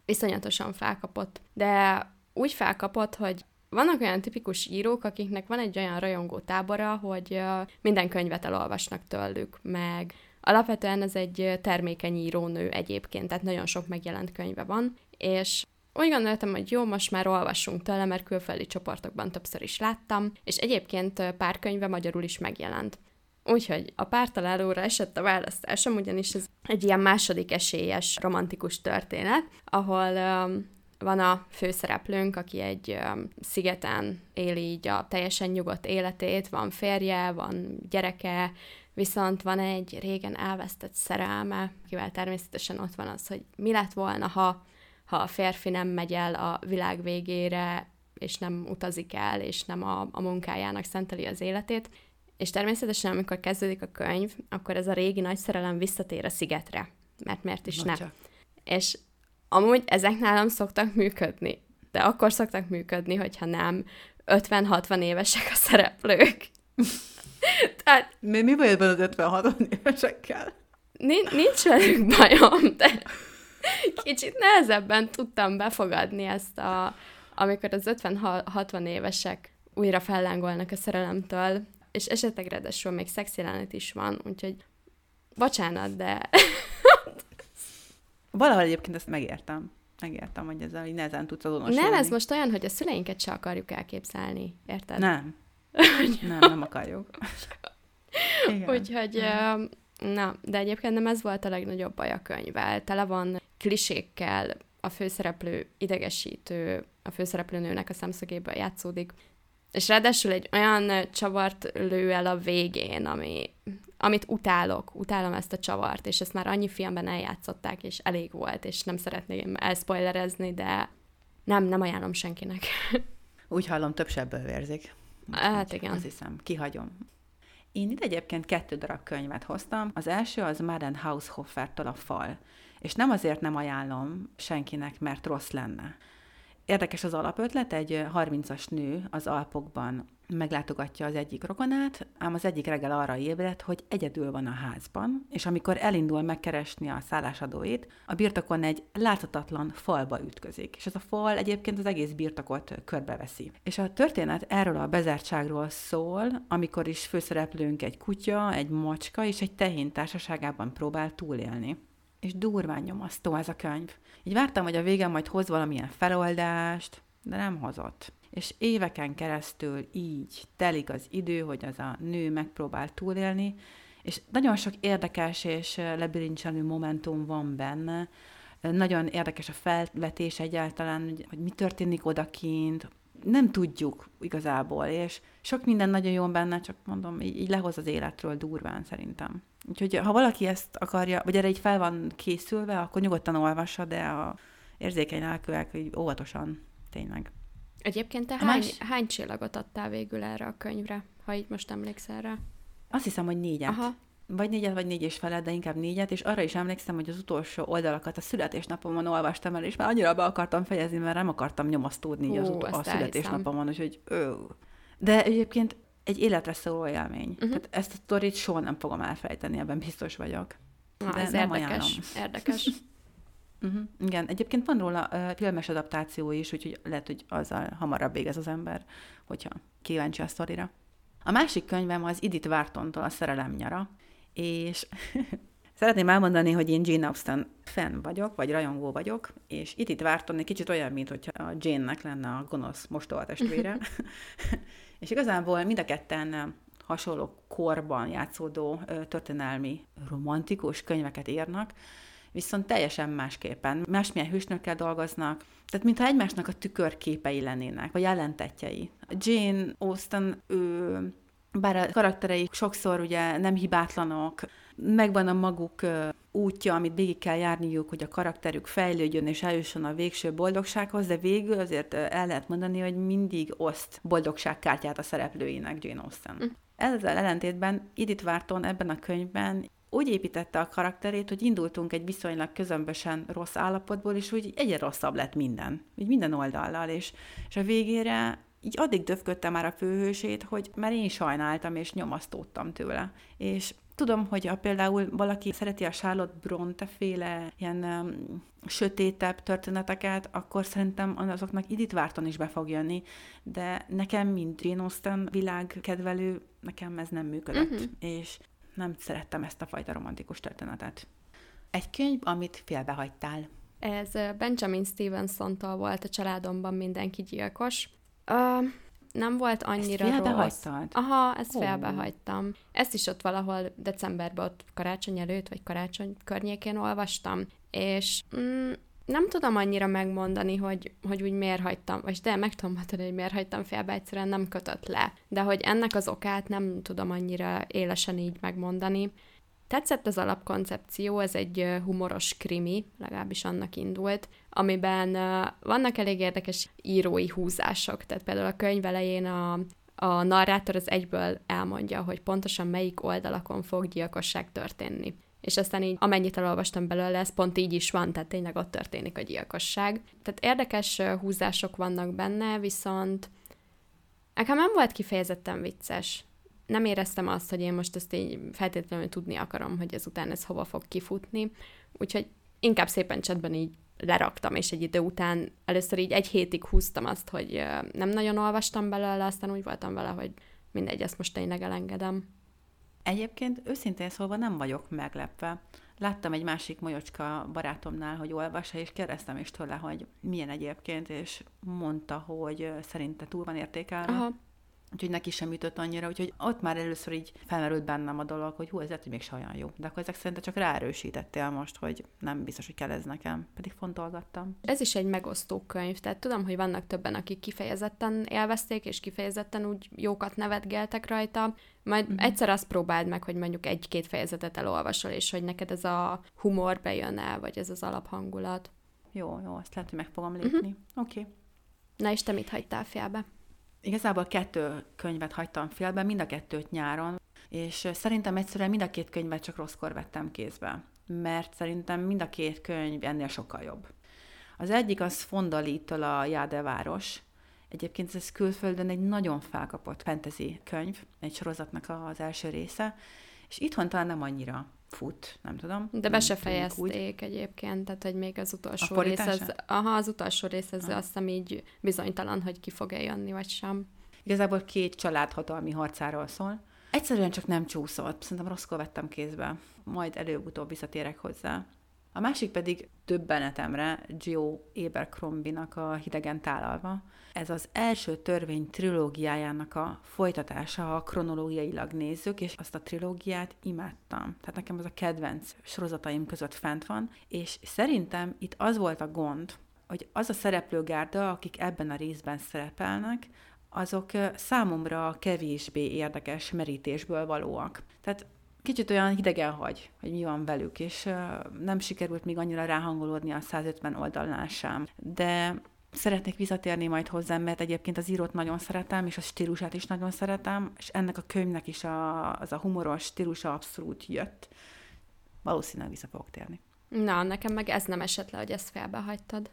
viszonyatosan felkapott, de úgy felkapott, hogy vannak olyan tipikus írók, akiknek van egy olyan rajongó tábora, hogy minden könyvet elolvasnak tőlük, meg alapvetően ez egy termékeny írónő egyébként, tehát nagyon sok megjelent könyve van, és úgy gondoltam, hogy jó, most már olvassunk tőle, mert külföldi csoportokban többször is láttam, és egyébként pár könyve magyarul is megjelent. Úgyhogy a pártalálóra esett a választásom, ugyanis ez egy ilyen második esélyes romantikus történet, ahol um, van a főszereplőnk, aki egy um, szigeten éli így a teljesen nyugodt életét, van férje, van gyereke, viszont van egy régen elvesztett szerelme, akivel természetesen ott van az, hogy mi lett volna, ha ha a férfi nem megy el a világ végére, és nem utazik el, és nem a, a munkájának szenteli az életét. És természetesen, amikor kezdődik a könyv, akkor ez a régi nagy szerelem visszatér a szigetre. Mert miért is nem. És amúgy ezek nálam szoktak működni. De akkor szoktak működni, hogyha nem 50-60 évesek a szereplők. Tehát... Mi, mi bajod van az 50-60 évesekkel? Nincs velük bajom, de kicsit nehezebben tudtam befogadni ezt a, amikor az 50-60 évesek újra fellángolnak a szerelemtől, és esetleg ráadásul még szexjelenet is van, úgyhogy bocsánat, de... Valahol egyébként ezt megértem. Megértem, hogy ezzel így nehezen tudsz azonosulni. Nem, ez most olyan, hogy a szüleinket se akarjuk elképzelni, érted? Nem. nem, nem akarjuk. Igen. Úgyhogy, na, de egyébként nem ez volt a legnagyobb baj a könyvvel. Tele van klisékkel a főszereplő idegesítő, a főszereplőnőnek a szemszögéből játszódik, és ráadásul egy olyan csavart lő el a végén, ami, amit utálok, utálom ezt a csavart, és ezt már annyi filmben eljátszották, és elég volt, és nem szeretném elspoilerezni, de nem, nem ajánlom senkinek. Úgy hallom, több sebből vérzik. Hát igen. Azt hiszem, kihagyom. Én itt egyébként kettő darab könyvet hoztam. Az első az Maren Haushoffertől a fal és nem azért nem ajánlom senkinek, mert rossz lenne. Érdekes az alapötlet, egy 30-as nő az Alpokban meglátogatja az egyik rokonát, ám az egyik reggel arra ébred, hogy egyedül van a házban, és amikor elindul megkeresni a szállásadóit, a birtokon egy láthatatlan falba ütközik, és ez a fal egyébként az egész birtokot körbeveszi. És a történet erről a bezártságról szól, amikor is főszereplőnk egy kutya, egy macska és egy tehén társaságában próbál túlélni és durván nyomasztó ez a könyv. Így vártam, hogy a vége majd hoz valamilyen feloldást, de nem hozott. És éveken keresztül így telik az idő, hogy az a nő megpróbál túlélni, és nagyon sok érdekes és lebirincselő momentum van benne. Nagyon érdekes a felvetés egyáltalán, hogy mi történik odakint, nem tudjuk igazából, és sok minden nagyon jó benne, csak mondom, így, így lehoz az életről durván szerintem. Úgyhogy ha valaki ezt akarja, vagy erre így fel van készülve, akkor nyugodtan olvassa, de a érzékeny lelkűek, hogy óvatosan, tényleg. Egyébként te hány, más... hány csillagot adtál végül erre a könyvre, ha így most emlékszel rá? Azt hiszem, hogy négyet. Aha. Vagy négyet, vagy négy és feled, de inkább négyet, és arra is emlékszem, hogy az utolsó oldalakat a születésnapomon olvastam el, és már annyira be akartam fejezni, mert nem akartam nyomasztódni Ó, az ut- a születésnapomon, úgyhogy ő. De egyébként egy életre szóló élmény. Uh-huh. Tehát ezt a sztorit soha nem fogom elfelejteni, ebben biztos vagyok. Na, De ez nem érdekes. Ajánlom. Érdekes. uh-huh. Igen, egyébként van róla uh, filmes adaptáció is, úgyhogy lehet, hogy azzal hamarabb végez az ember, hogyha kíváncsi a sztorira. A másik könyvem az Edith Whartontól a Szerelem nyara, és Szeretném elmondani, hogy én Jane Austen fan vagyok, vagy rajongó vagyok, és itt itt vártam egy kicsit olyan, mint hogyha a Jane-nek lenne a gonosz testvére. és igazából mind a ketten hasonló korban játszódó történelmi romantikus könyveket írnak, viszont teljesen másképpen, másmilyen hősnökkel dolgoznak, tehát mintha egymásnak a tükörképei lennének, vagy ellentetjei. Jane Austen, ő bár a karaktereik sokszor ugye nem hibátlanok, megvan a maguk útja, amit végig kell járniuk, hogy a karakterük fejlődjön és eljusson a végső boldogsághoz, de végül azért el lehet mondani, hogy mindig oszt boldogságkártyát a szereplőinek Jane Austen. Mm. Ezzel ellentétben Edith Wharton ebben a könyvben úgy építette a karakterét, hogy indultunk egy viszonylag közömbösen rossz állapotból, és úgy egyre rosszabb lett minden. Úgy minden oldallal, és, és a végére így addig döfködtem már a főhősét, hogy már én sajnáltam és nyomasztódtam tőle. És Tudom, hogy ha például valaki szereti a Charlotte Bronte féle ilyen um, sötétebb történeteket, akkor szerintem azoknak Edith Wharton is be fog jönni, de nekem, mint Jane Austen világkedvelő, nekem ez nem működött, uh-huh. és nem szerettem ezt a fajta romantikus történetet. Egy könyv, amit félbehagytál. Ez Benjamin Stevenson-tól volt a családomban mindenki gyilkos. Uh, nem volt annyira ezt rossz. Aha, ezt oh. felbehagytam. Ezt is ott valahol decemberben, ott karácsony előtt, vagy karácsony környékén olvastam, és mm, nem tudom annyira megmondani, hogy, hogy úgy miért hagytam, vagy de meg tudom mondani, hogy miért hagytam félbe, egyszerűen nem kötött le. De hogy ennek az okát nem tudom annyira élesen így megmondani. Tetszett az alapkoncepció, ez egy humoros krimi, legalábbis annak indult, amiben vannak elég érdekes írói húzások, tehát például a könyv elején a, a narrátor az egyből elmondja, hogy pontosan melyik oldalakon fog gyilkosság történni. És aztán így, amennyit elolvastam belőle, ez pont így is van, tehát tényleg ott történik a gyilkosság. Tehát érdekes húzások vannak benne, viszont nekem nem volt kifejezetten vicces nem éreztem azt, hogy én most ezt így feltétlenül tudni akarom, hogy ezután ez hova fog kifutni, úgyhogy inkább szépen csetben így leraktam, és egy idő után először így egy hétig húztam azt, hogy nem nagyon olvastam belőle, aztán úgy voltam vele, hogy mindegy, ezt most tényleg elengedem. Egyébként őszintén szólva nem vagyok meglepve. Láttam egy másik molyocska barátomnál, hogy olvassa, és kérdeztem is tőle, hogy milyen egyébként, és mondta, hogy szerinte túl van értékelve. Aha úgyhogy neki sem ütött annyira, úgyhogy ott már először így felmerült bennem a dolog, hogy hú, ez lehet, hogy még olyan jó. De akkor ezek szerint csak ráerősítettél most, hogy nem biztos, hogy kell ez nekem, pedig fontolgattam. Ez is egy megosztó könyv, tehát tudom, hogy vannak többen, akik kifejezetten élvezték, és kifejezetten úgy jókat nevetgeltek rajta, majd uh-huh. egyszer azt próbáld meg, hogy mondjuk egy-két fejezetet elolvasol, és hogy neked ez a humor bejön el, vagy ez az alaphangulat. Jó, jó, azt lehet, hogy meg fogom lépni. Uh-huh. Oké. Okay. Na és te mit hagytál félbe? Igazából kettő könyvet hagytam félbe, mind a kettőt nyáron, és szerintem egyszerűen mind a két könyvet csak rosszkor vettem kézbe, mert szerintem mind a két könyv ennél sokkal jobb. Az egyik az Fondalitól a Jádeváros. Egyébként ez külföldön egy nagyon felkapott fantasy könyv, egy sorozatnak az első része, és itthon talán nem annyira fut, nem tudom. De be se fejezték egyébként, tehát hogy még az utolsó rész, az, aha, az utolsó rész, ez azt hiszem így bizonytalan, hogy ki fog jönni, vagy sem. Igazából két család hatalmi harcáról szól. Egyszerűen csak nem csúszott, szerintem rosszkor vettem kézbe. Majd előbb-utóbb visszatérek hozzá. A másik pedig többenetemre Gio Abercrombie-nak a Hidegen tálalva. Ez az első törvény trilógiájának a folytatása, ha kronológiailag nézzük, és azt a trilógiát imádtam. Tehát nekem az a kedvenc sorozataim között fent van, és szerintem itt az volt a gond, hogy az a szereplőgárda, akik ebben a részben szerepelnek, azok számomra kevésbé érdekes merítésből valóak. Tehát kicsit olyan hidegen hagy, hogy mi van velük, és nem sikerült még annyira ráhangolódni a 150 oldalnál sem. De szeretnék visszatérni majd hozzám, mert egyébként az írót nagyon szeretem, és a stílusát is nagyon szeretem, és ennek a könyvnek is a, az a humoros stílusa abszolút jött. Valószínűleg vissza fogok térni. Na, nekem meg ez nem esett le, hogy ezt felbehagytad.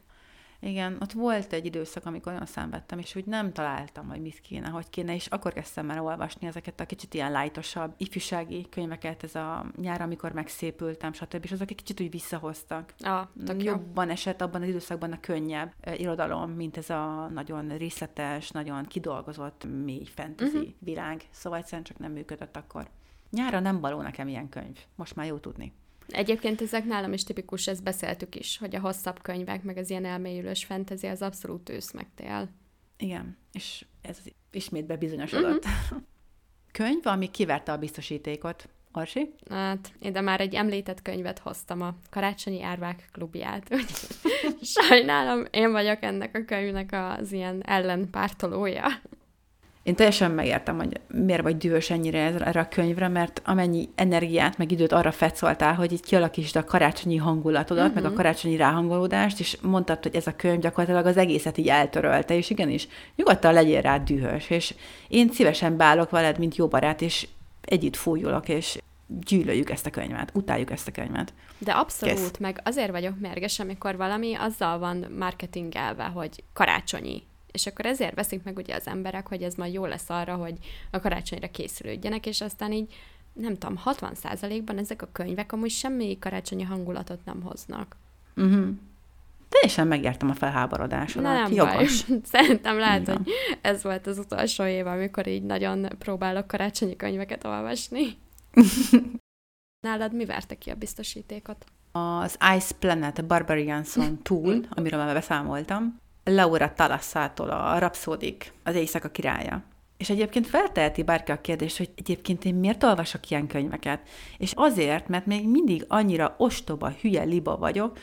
Igen, ott volt egy időszak, amikor olyan szenvedtem, és úgy nem találtam, hogy mit kéne, hogy kéne, és akkor kezdtem el olvasni ezeket a kicsit ilyen lájtosabb, ifjúsági könyveket, ez a nyár, amikor megszépültem, stb. És azok egy kicsit úgy visszahoztak. Ah, Jobban esett abban az időszakban a könnyebb irodalom, mint ez a nagyon részletes, nagyon kidolgozott, mély fantasy uh-huh. világ. Szóval egyszerűen csak nem működött akkor. Nyára nem való nekem ilyen könyv. Most már jó tudni. Egyébként ezek nálam is tipikus, ezt beszéltük is, hogy a hosszabb könyvek, meg az ilyen elmélyülős fentezi, az abszolút ősz meg tél. Igen, és ez ismét bebizonyosodott. Uh-huh. Könyv, ami kiverte a biztosítékot. Orsi? Hát, ide már egy említett könyvet hoztam, a Karácsonyi Árvák klubját. Sajnálom, én vagyok ennek a könyvnek az ilyen ellenpártolója. Én teljesen megértem, hogy miért vagy dühös ennyire erre a könyvre, mert amennyi energiát, meg időt arra fetszoltál, hogy így kialakítsd a karácsonyi hangulatodat, uh-huh. meg a mhm. karácsonyi ráhangolódást, és mondtad, hogy ez a könyv gyakorlatilag az egészet így eltörölte, és igenis, nyugodtan legyél rá dühös, és én szívesen bálok veled, mint jó barát, és együtt fújulok, és gyűlöljük ezt a könyvet, utáljuk ezt a könyvet. De abszolút, Kész. meg azért vagyok mérges, amikor valami azzal van marketingelve, hogy karácsonyi. És akkor ezért veszik meg ugye az emberek, hogy ez majd jó lesz arra, hogy a karácsonyra készülődjenek, és aztán így, nem tudom, 60%-ban ezek a könyvek amúgy semmi karácsonyi hangulatot nem hoznak. Uh-huh. Teljesen megértem a felháborodásodat. Nem Jogos. baj. Szerintem lehet, hogy ez volt az utolsó év, amikor így nagyon próbálok karácsonyi könyveket olvasni. Nálad mi verte ki a biztosítékot? Az Ice Planet Barbarianson túl, amiről már beszámoltam, Laura Talasszától a Rapszodik, az éjszaka királya. És egyébként felteheti bárki a kérdést, hogy egyébként én miért olvasok ilyen könyveket? És azért, mert még mindig annyira ostoba, hülye liba vagyok,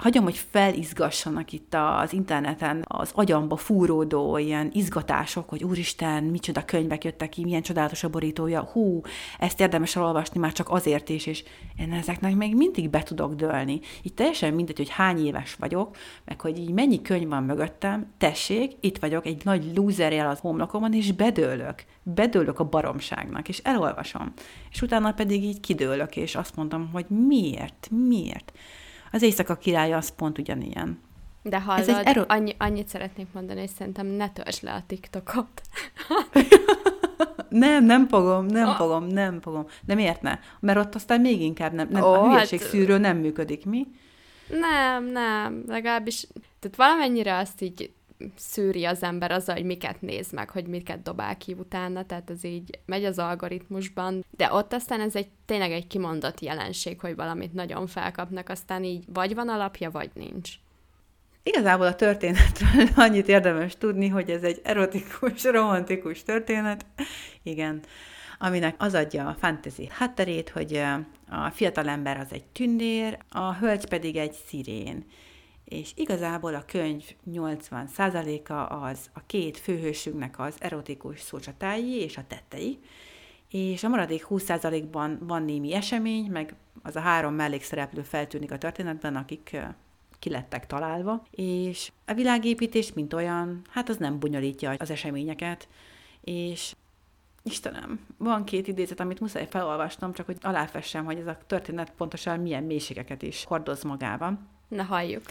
hagyom, hogy felizgassanak itt az interneten az agyamba fúródó ilyen izgatások, hogy úristen, micsoda könyvek jöttek ki, milyen csodálatos a borítója, hú, ezt érdemes elolvasni már csak azért is, és én ezeknek még mindig be tudok dőlni. Itt teljesen mindegy, hogy hány éves vagyok, meg hogy így mennyi könyv van mögöttem, tessék, itt vagyok egy nagy lúzerjel az homlokomon, és bedőlök. Bedőlök a baromságnak, és elolvasom. És utána pedig így kidőlök, és azt mondom, hogy miért, miért? Az éjszaka királya az pont ugyanilyen. De hallod, Ez egy erő... annyi, annyit szeretnék mondani, hogy szerintem ne törzs le a TikTokot. nem, nem fogom, nem oh. fogom, nem fogom. De miért ne? Mert ott aztán még inkább nem, nem oh, a hülyeség hát... szűrő nem működik, mi? Nem, nem, legalábbis, tehát valamennyire azt így szűri az ember az, hogy miket néz meg, hogy miket dobál ki utána, tehát ez így megy az algoritmusban, de ott aztán ez egy tényleg egy kimondott jelenség, hogy valamit nagyon felkapnak, aztán így vagy van alapja, vagy nincs. Igazából a történetről annyit érdemes tudni, hogy ez egy erotikus, romantikus történet, igen, aminek az adja a fantasy hátterét, hogy a fiatalember az egy tündér, a hölgy pedig egy szirén és igazából a könyv 80%-a az a két főhősünknek az erotikus szócsatái és a tettei, és a maradék 20%-ban van némi esemény, meg az a három mellékszereplő feltűnik a történetben, akik ki lettek találva, és a világépítés, mint olyan, hát az nem bonyolítja az eseményeket, és Istenem, van két idézet, amit muszáj felolvasnom, csak hogy aláfessem, hogy ez a történet pontosan milyen mélységeket is hordoz magában. Na halljuk.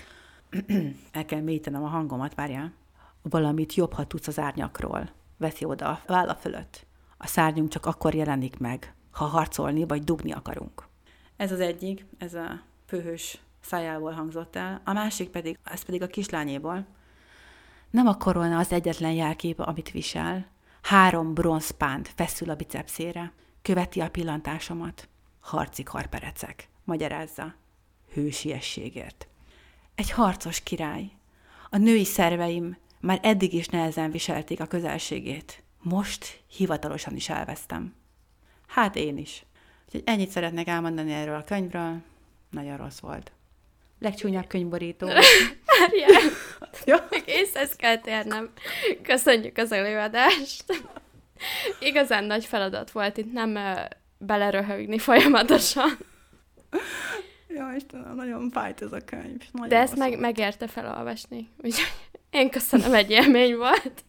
El kell mélyítenem a hangomat, várjál. Valamit jobb, ha tudsz az árnyakról. Veszi oda a válla fölött. A szárnyunk csak akkor jelenik meg, ha harcolni vagy dugni akarunk. Ez az egyik, ez a főhős szájából hangzott el, a másik pedig, ez pedig a kislányéból. Nem a korona az egyetlen jelkép, amit visel. Három bronzpánt feszül a bicepszére, követi a pillantásomat. Harci karperecek, magyarázza. Hősiességért. Egy harcos király. A női szerveim már eddig is nehezen viselték a közelségét. Most hivatalosan is elvesztem. Hát én is. Úgyhogy ennyit szeretnék elmondani erről a könyvről. Nagyon rossz volt. Legcsúnyabb könyvborító. Várjál! ja? Észhez kell térnem. Köszönjük az előadást. Igazán nagy feladat volt itt nem beleröhögni folyamatosan. Ja, Istenem, nagyon fájt ez a könyv. Nagyon De ezt meg, megérte felolvasni. Úgyhogy én köszönöm, egy élmény volt,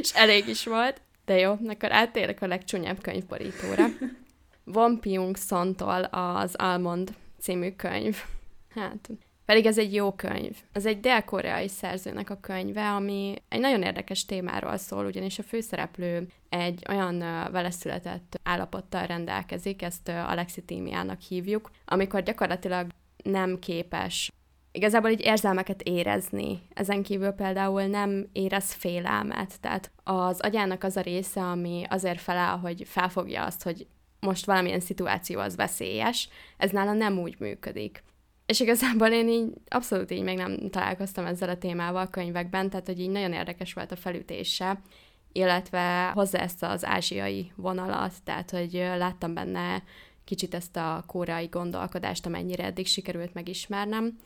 és elég is volt. De jó, akkor áttérek a legcsúnyább könyvborítóra. Von Pyung Sontól az Almond című könyv. Hát, pedig ez egy jó könyv. Ez egy dél-koreai szerzőnek a könyve, ami egy nagyon érdekes témáról szól, ugyanis a főszereplő egy olyan uh, vele született állapottal rendelkezik, ezt alexitímiának hívjuk, amikor gyakorlatilag nem képes igazából így érzelmeket érezni. Ezen kívül például nem érez félelmet, tehát az agyának az a része, ami azért feláll, hogy felfogja azt, hogy most valamilyen szituáció az veszélyes, ez nála nem úgy működik. És igazából én így abszolút így még nem találkoztam ezzel a témával a könyvekben, tehát hogy így nagyon érdekes volt a felütése, illetve hozzá ezt az ázsiai vonalat, tehát hogy láttam benne kicsit ezt a kórai gondolkodást, amennyire eddig sikerült megismernem.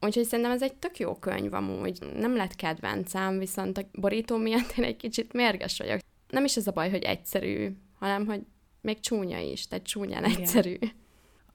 Úgyhogy szerintem ez egy tök jó könyv amúgy. Nem lett kedvencem, viszont a borító miatt én egy kicsit mérges vagyok. Nem is ez a baj, hogy egyszerű, hanem hogy még csúnya is, tehát csúnyán Igen. egyszerű.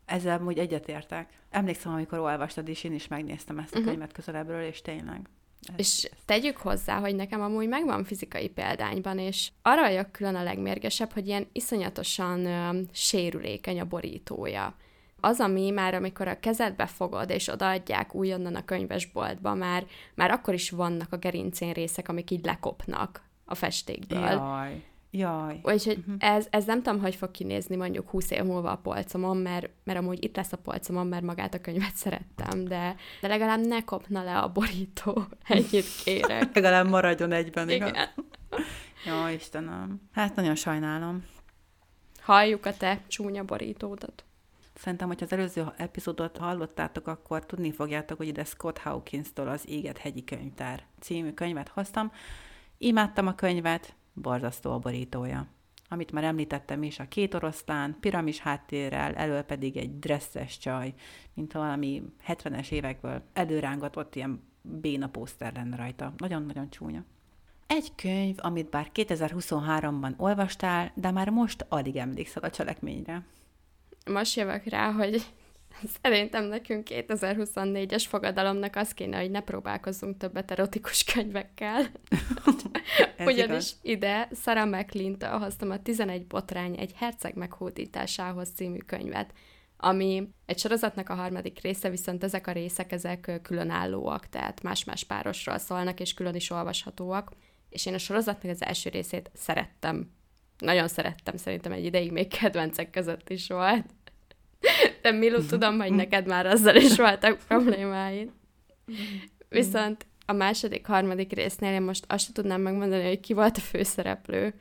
Ezzel úgy egyetértek. Emlékszem, amikor olvastad is, én is megnéztem ezt a uh-huh. könyvet közelebbről, és tényleg. Ez, és tegyük hozzá, hogy nekem amúgy megvan fizikai példányban, és arra vagyok külön a legmérgesebb, hogy ilyen iszonyatosan ö, sérülékeny a borítója. Az, ami már amikor a kezedbe fogod, és odaadják újonnan a könyvesboltba, már, már akkor is vannak a gerincén részek, amik így lekopnak a festékből. Jaj. Jaj. Úgyhogy uh-huh. ez, ez nem tudom, hogy fog kinézni mondjuk 20 év múlva a polcomon, mert, mert amúgy itt lesz a polcomon, mert magát a könyvet szerettem, de, de legalább ne kopna le a borító, ennyit kérek. legalább maradjon egyben, igaz? Igen. Jó, Istenem. Hát nagyon sajnálom. Halljuk a te csúnya borítódat. Szerintem, hogy az előző epizódot hallottátok, akkor tudni fogjátok, hogy ide Scott Hawkins-tól az Éget hegyi könyvtár című könyvet hoztam. Imádtam a könyvet, borzasztó a borítója. Amit már említettem is, a két oroszlán, piramis háttérrel, elől pedig egy dresszes csaj, mint valami 70-es évekből előrángatott ilyen béna poszter lenne rajta. Nagyon-nagyon csúnya. Egy könyv, amit bár 2023-ban olvastál, de már most alig emlékszel a cselekményre. Most jövök rá, hogy Szerintem nekünk 2024-es fogadalomnak az kéne, hogy ne próbálkozzunk többet erotikus könyvekkel. Ugyanis igaz. ide Sarah mclean hoztam a 11 botrány egy herceg meghódításához című könyvet, ami egy sorozatnak a harmadik része, viszont ezek a részek, ezek különállóak, tehát más-más párosról szólnak, és külön is olvashatóak. És én a sorozatnak az első részét szerettem. Nagyon szerettem, szerintem egy ideig még kedvencek között is volt. De Milu, mhm. tudom, hogy neked már azzal is voltak problémáid. Viszont a második, harmadik résznél én most azt sem tudnám megmondani, hogy ki volt a főszereplő,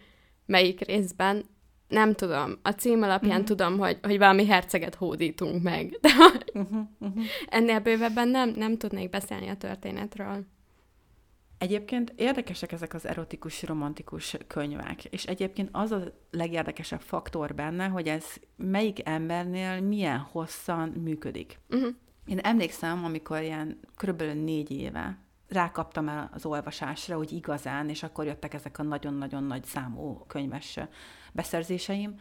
melyik részben. Nem tudom. A cím alapján uh-huh. tudom, hogy, hogy valami herceget hódítunk meg. De uh-huh, uh-huh. ennél bővebben nem, nem tudnék beszélni a történetről. Egyébként érdekesek ezek az erotikus, romantikus könyvek, és egyébként az a legérdekesebb faktor benne, hogy ez melyik embernél milyen hosszan működik. Uh-huh. Én emlékszem, amikor ilyen körülbelül négy éve rákaptam el az olvasásra, hogy igazán, és akkor jöttek ezek a nagyon-nagyon nagy számú könyves beszerzéseim,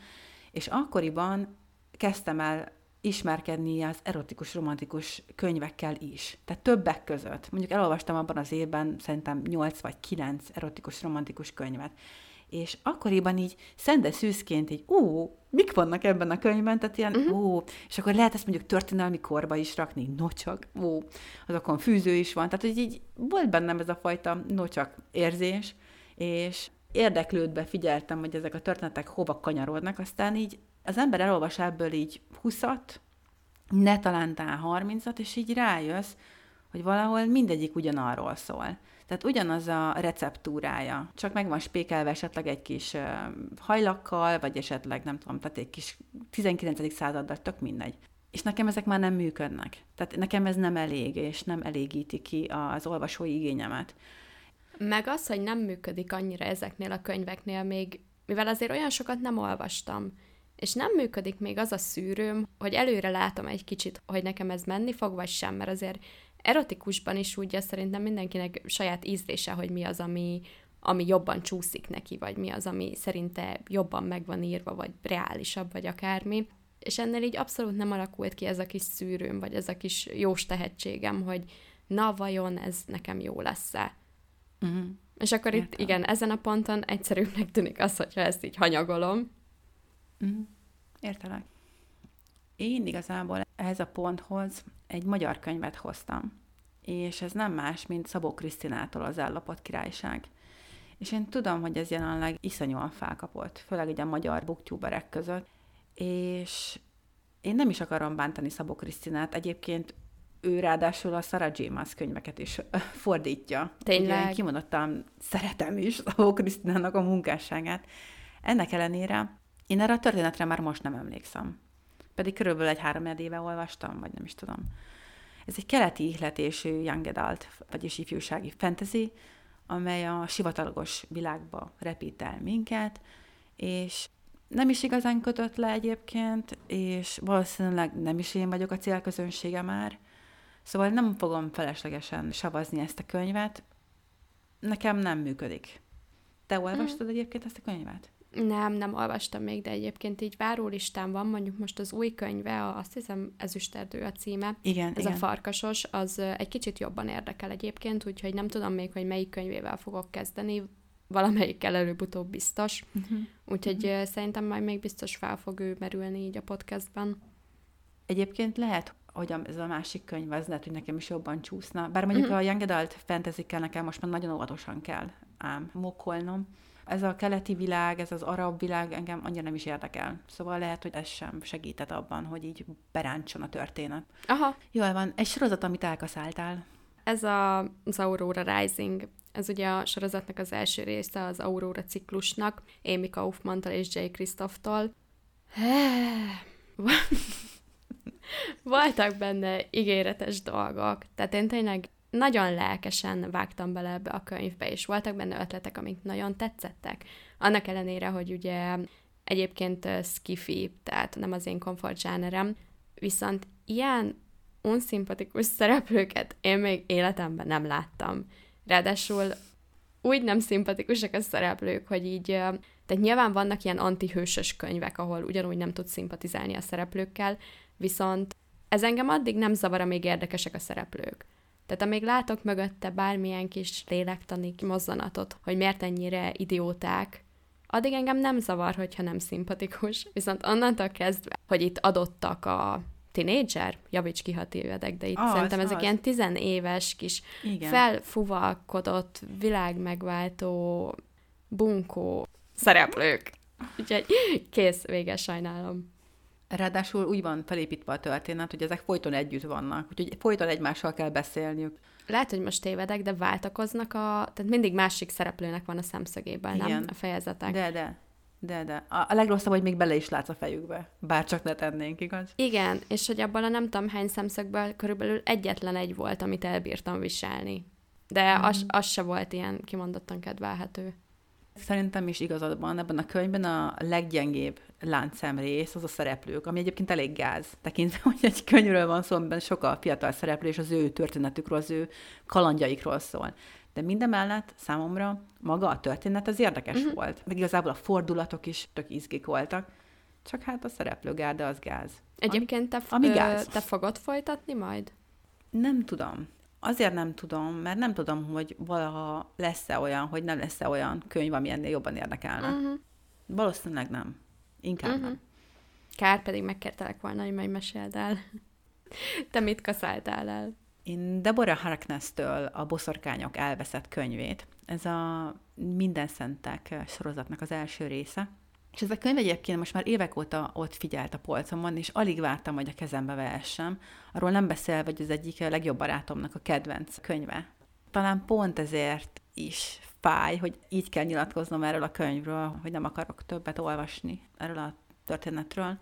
és akkoriban kezdtem el ismerkedni az erotikus, romantikus könyvekkel is. Tehát többek között. Mondjuk elolvastam abban az évben szerintem 8 vagy 9 erotikus, romantikus könyvet. És akkoriban így szende szűzként így, ó, mik vannak ebben a könyvben, tehát ilyen, uh-huh. ó, és akkor lehet ezt mondjuk történelmi korba is rakni, nocsak, ó, azokon fűző is van, tehát hogy így volt bennem ez a fajta nocsak érzés, és érdeklődve figyeltem, hogy ezek a történetek hova kanyarodnak, aztán így az ember elolvas ebből így 20-at, ne talántál 30-at, és így rájössz, hogy valahol mindegyik ugyanarról szól. Tehát ugyanaz a receptúrája, csak meg van spékelve esetleg egy kis hajlakkal, vagy esetleg nem tudom, tehát egy kis 19. században, tök mindegy. És nekem ezek már nem működnek. Tehát nekem ez nem elég, és nem elégíti ki az olvasói igényemet. Meg az, hogy nem működik annyira ezeknél a könyveknél még, mivel azért olyan sokat nem olvastam, és nem működik még az a szűrőm, hogy előre látom egy kicsit, hogy nekem ez menni fog, vagy sem, mert azért erotikusban is úgy szerintem mindenkinek saját ízlése, hogy mi az, ami, ami jobban csúszik neki, vagy mi az, ami szerinte jobban meg van írva, vagy reálisabb, vagy akármi. És ennél így abszolút nem alakult ki ez a kis szűrőm, vagy ez a kis jós tehetségem, hogy na, vajon ez nekem jó lesz-e. Uh-huh. És akkor Értem. itt, igen, ezen a ponton egyszerűbbnek tűnik az, hogyha ezt így hanyagolom, Mm. Értelek. Én igazából ehhez a ponthoz egy magyar könyvet hoztam, és ez nem más, mint Szabó Krisztinától az Ellapott Királyság. És én tudom, hogy ez jelenleg iszonyúan felkapott, főleg így a magyar booktuberek között, és én nem is akarom bántani Szabó Krisztinát, egyébként ő ráadásul a Sarah James könyveket is fordítja. Tényleg? Én kimondottan szeretem is Szabó Krisztinának a munkásságát. Ennek ellenére én erre a történetre már most nem emlékszem. Pedig körülbelül egy három éve olvastam, vagy nem is tudom. Ez egy keleti ihletésű young adult, vagyis ifjúsági fantasy, amely a sivatagos világba repít el minket, és nem is igazán kötött le egyébként, és valószínűleg nem is én vagyok a célközönsége már, Szóval nem fogom feleslegesen savazni ezt a könyvet. Nekem nem működik. Te olvastad mm. egyébként ezt a könyvet? Nem, nem olvastam még, de egyébként így várólistán van, mondjuk most az új könyve, azt hiszem Ezüsterdő a címe. Igen, Ez igen. a farkasos, az egy kicsit jobban érdekel egyébként, úgyhogy nem tudom még, hogy melyik könyvével fogok kezdeni, valamelyikkel előbb-utóbb biztos. Uh-huh. Úgyhogy uh-huh. szerintem majd még biztos fel fog ő merülni így a podcastban. Egyébként lehet, hogy ez a másik könyv, az lehet, hogy nekem is jobban csúszna. Bár mondjuk uh-huh. a Young Adult fantasy nekem most már nagyon óvatosan kell ám mokolnom ez a keleti világ, ez az arab világ engem annyira nem is érdekel. Szóval lehet, hogy ez sem segített abban, hogy így beráncson a történet. Aha. Jól van. Egy sorozat, amit elkaszáltál. Ez a, az Aurora Rising. Ez ugye a sorozatnak az első része az Aurora ciklusnak, Amy Kaufman-tal és Jay Krisztoftól. Voltak benne ígéretes dolgok. Tehát én tényleg nagyon lelkesen vágtam bele ebbe a könyvbe, és voltak benne ötletek, amik nagyon tetszettek. Annak ellenére, hogy ugye egyébként skifi, tehát nem az én komfort zsánerem, viszont ilyen unszimpatikus szereplőket én még életemben nem láttam. Ráadásul úgy nem szimpatikusak a szereplők, hogy így, tehát nyilván vannak ilyen antihősös könyvek, ahol ugyanúgy nem tud szimpatizálni a szereplőkkel, viszont ez engem addig nem zavar, amíg érdekesek a szereplők. Tehát amíg látok mögötte bármilyen kis lélektani mozzanatot, hogy miért ennyire idióták, addig engem nem zavar, hogyha nem szimpatikus. Viszont onnantól kezdve, hogy itt adottak a tinédzser, javíts ki, ha tévedek, de itt az, szerintem ezek az. ilyen tizenéves kis Igen. felfuvalkodott, világmegváltó, bunkó szereplők. Úgyhogy kész, véges sajnálom. Ráadásul úgy van felépítve a történet, hogy ezek folyton együtt vannak, úgyhogy folyton egymással kell beszélniük. Lehet, hogy most tévedek, de váltakoznak a... Tehát mindig másik szereplőnek van a szemszögében, Igen. nem? A fejezetek. De, de. De, de. A, a legrosszabb, hogy még bele is látsz a fejükbe. Bár csak ne tennénk, igaz? Igen, és hogy abban a nem tudom hány szemszögből körülbelül egyetlen egy volt, amit elbírtam viselni. De mm. az, az se volt ilyen kimondottan kedvelhető. Szerintem is igazad van, ebben a könyvben a leggyengébb láncszemrész az a szereplők, ami egyébként elég gáz, tekintve, hogy egy könyvről van szó, amiben sokkal fiatal szereplő, és az ő történetükről, az ő kalandjaikról szól. De mindemellett számomra maga a történet az érdekes uh-huh. volt. Meg igazából a fordulatok is tök izgik voltak. Csak hát a szereplőgárda az gáz. Egyébként te, ami, ami gáz. te fogod folytatni majd? Nem tudom. Azért nem tudom, mert nem tudom, hogy valaha lesz-e olyan, hogy nem lesz-e olyan könyv, ami ennél jobban érdekelne. Uh-huh. Valószínűleg nem. Inkább uh-huh. nem. Kár pedig megkértelek volna, hogy majd meséld el. Te mit kaszáltál el? Én Deborah Harkness-től a Boszorkányok elveszett könyvét. Ez a Minden Szentek sorozatnak az első része. És ez a könyv egyébként most már évek óta ott figyelt a polcomon, és alig vártam, hogy a kezembe vehessem. Arról nem beszélve, hogy az egyik legjobb barátomnak a kedvenc könyve. Talán pont ezért is fáj, hogy így kell nyilatkoznom erről a könyvről, hogy nem akarok többet olvasni erről a történetről,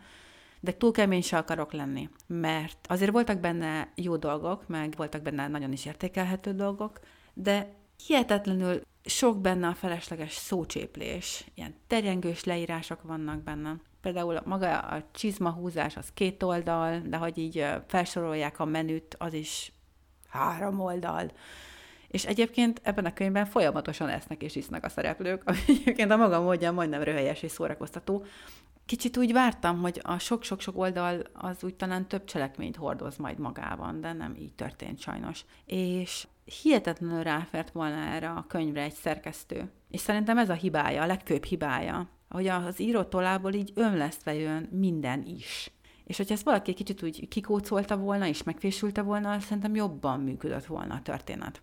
de túl kemény se akarok lenni, mert azért voltak benne jó dolgok, meg voltak benne nagyon is értékelhető dolgok, de hihetetlenül sok benne a felesleges szócséplés, ilyen terjengős leírások vannak benne. Például maga a csizmahúzás az két oldal, de hogy így felsorolják a menüt, az is három oldal. És egyébként ebben a könyvben folyamatosan esznek és isznak a szereplők, ami egyébként a maga módján majdnem röhelyes és szórakoztató. Kicsit úgy vártam, hogy a sok-sok-sok oldal az úgy talán több cselekményt hordoz majd magában, de nem így történt sajnos. És hihetetlenül ráfert volna erre a könyvre egy szerkesztő. És szerintem ez a hibája, a legfőbb hibája, hogy az író tollából így ömlesztve jön minden is. És hogyha ezt valaki kicsit úgy kikócolta volna és megfésülte volna, szerintem jobban működött volna a történet.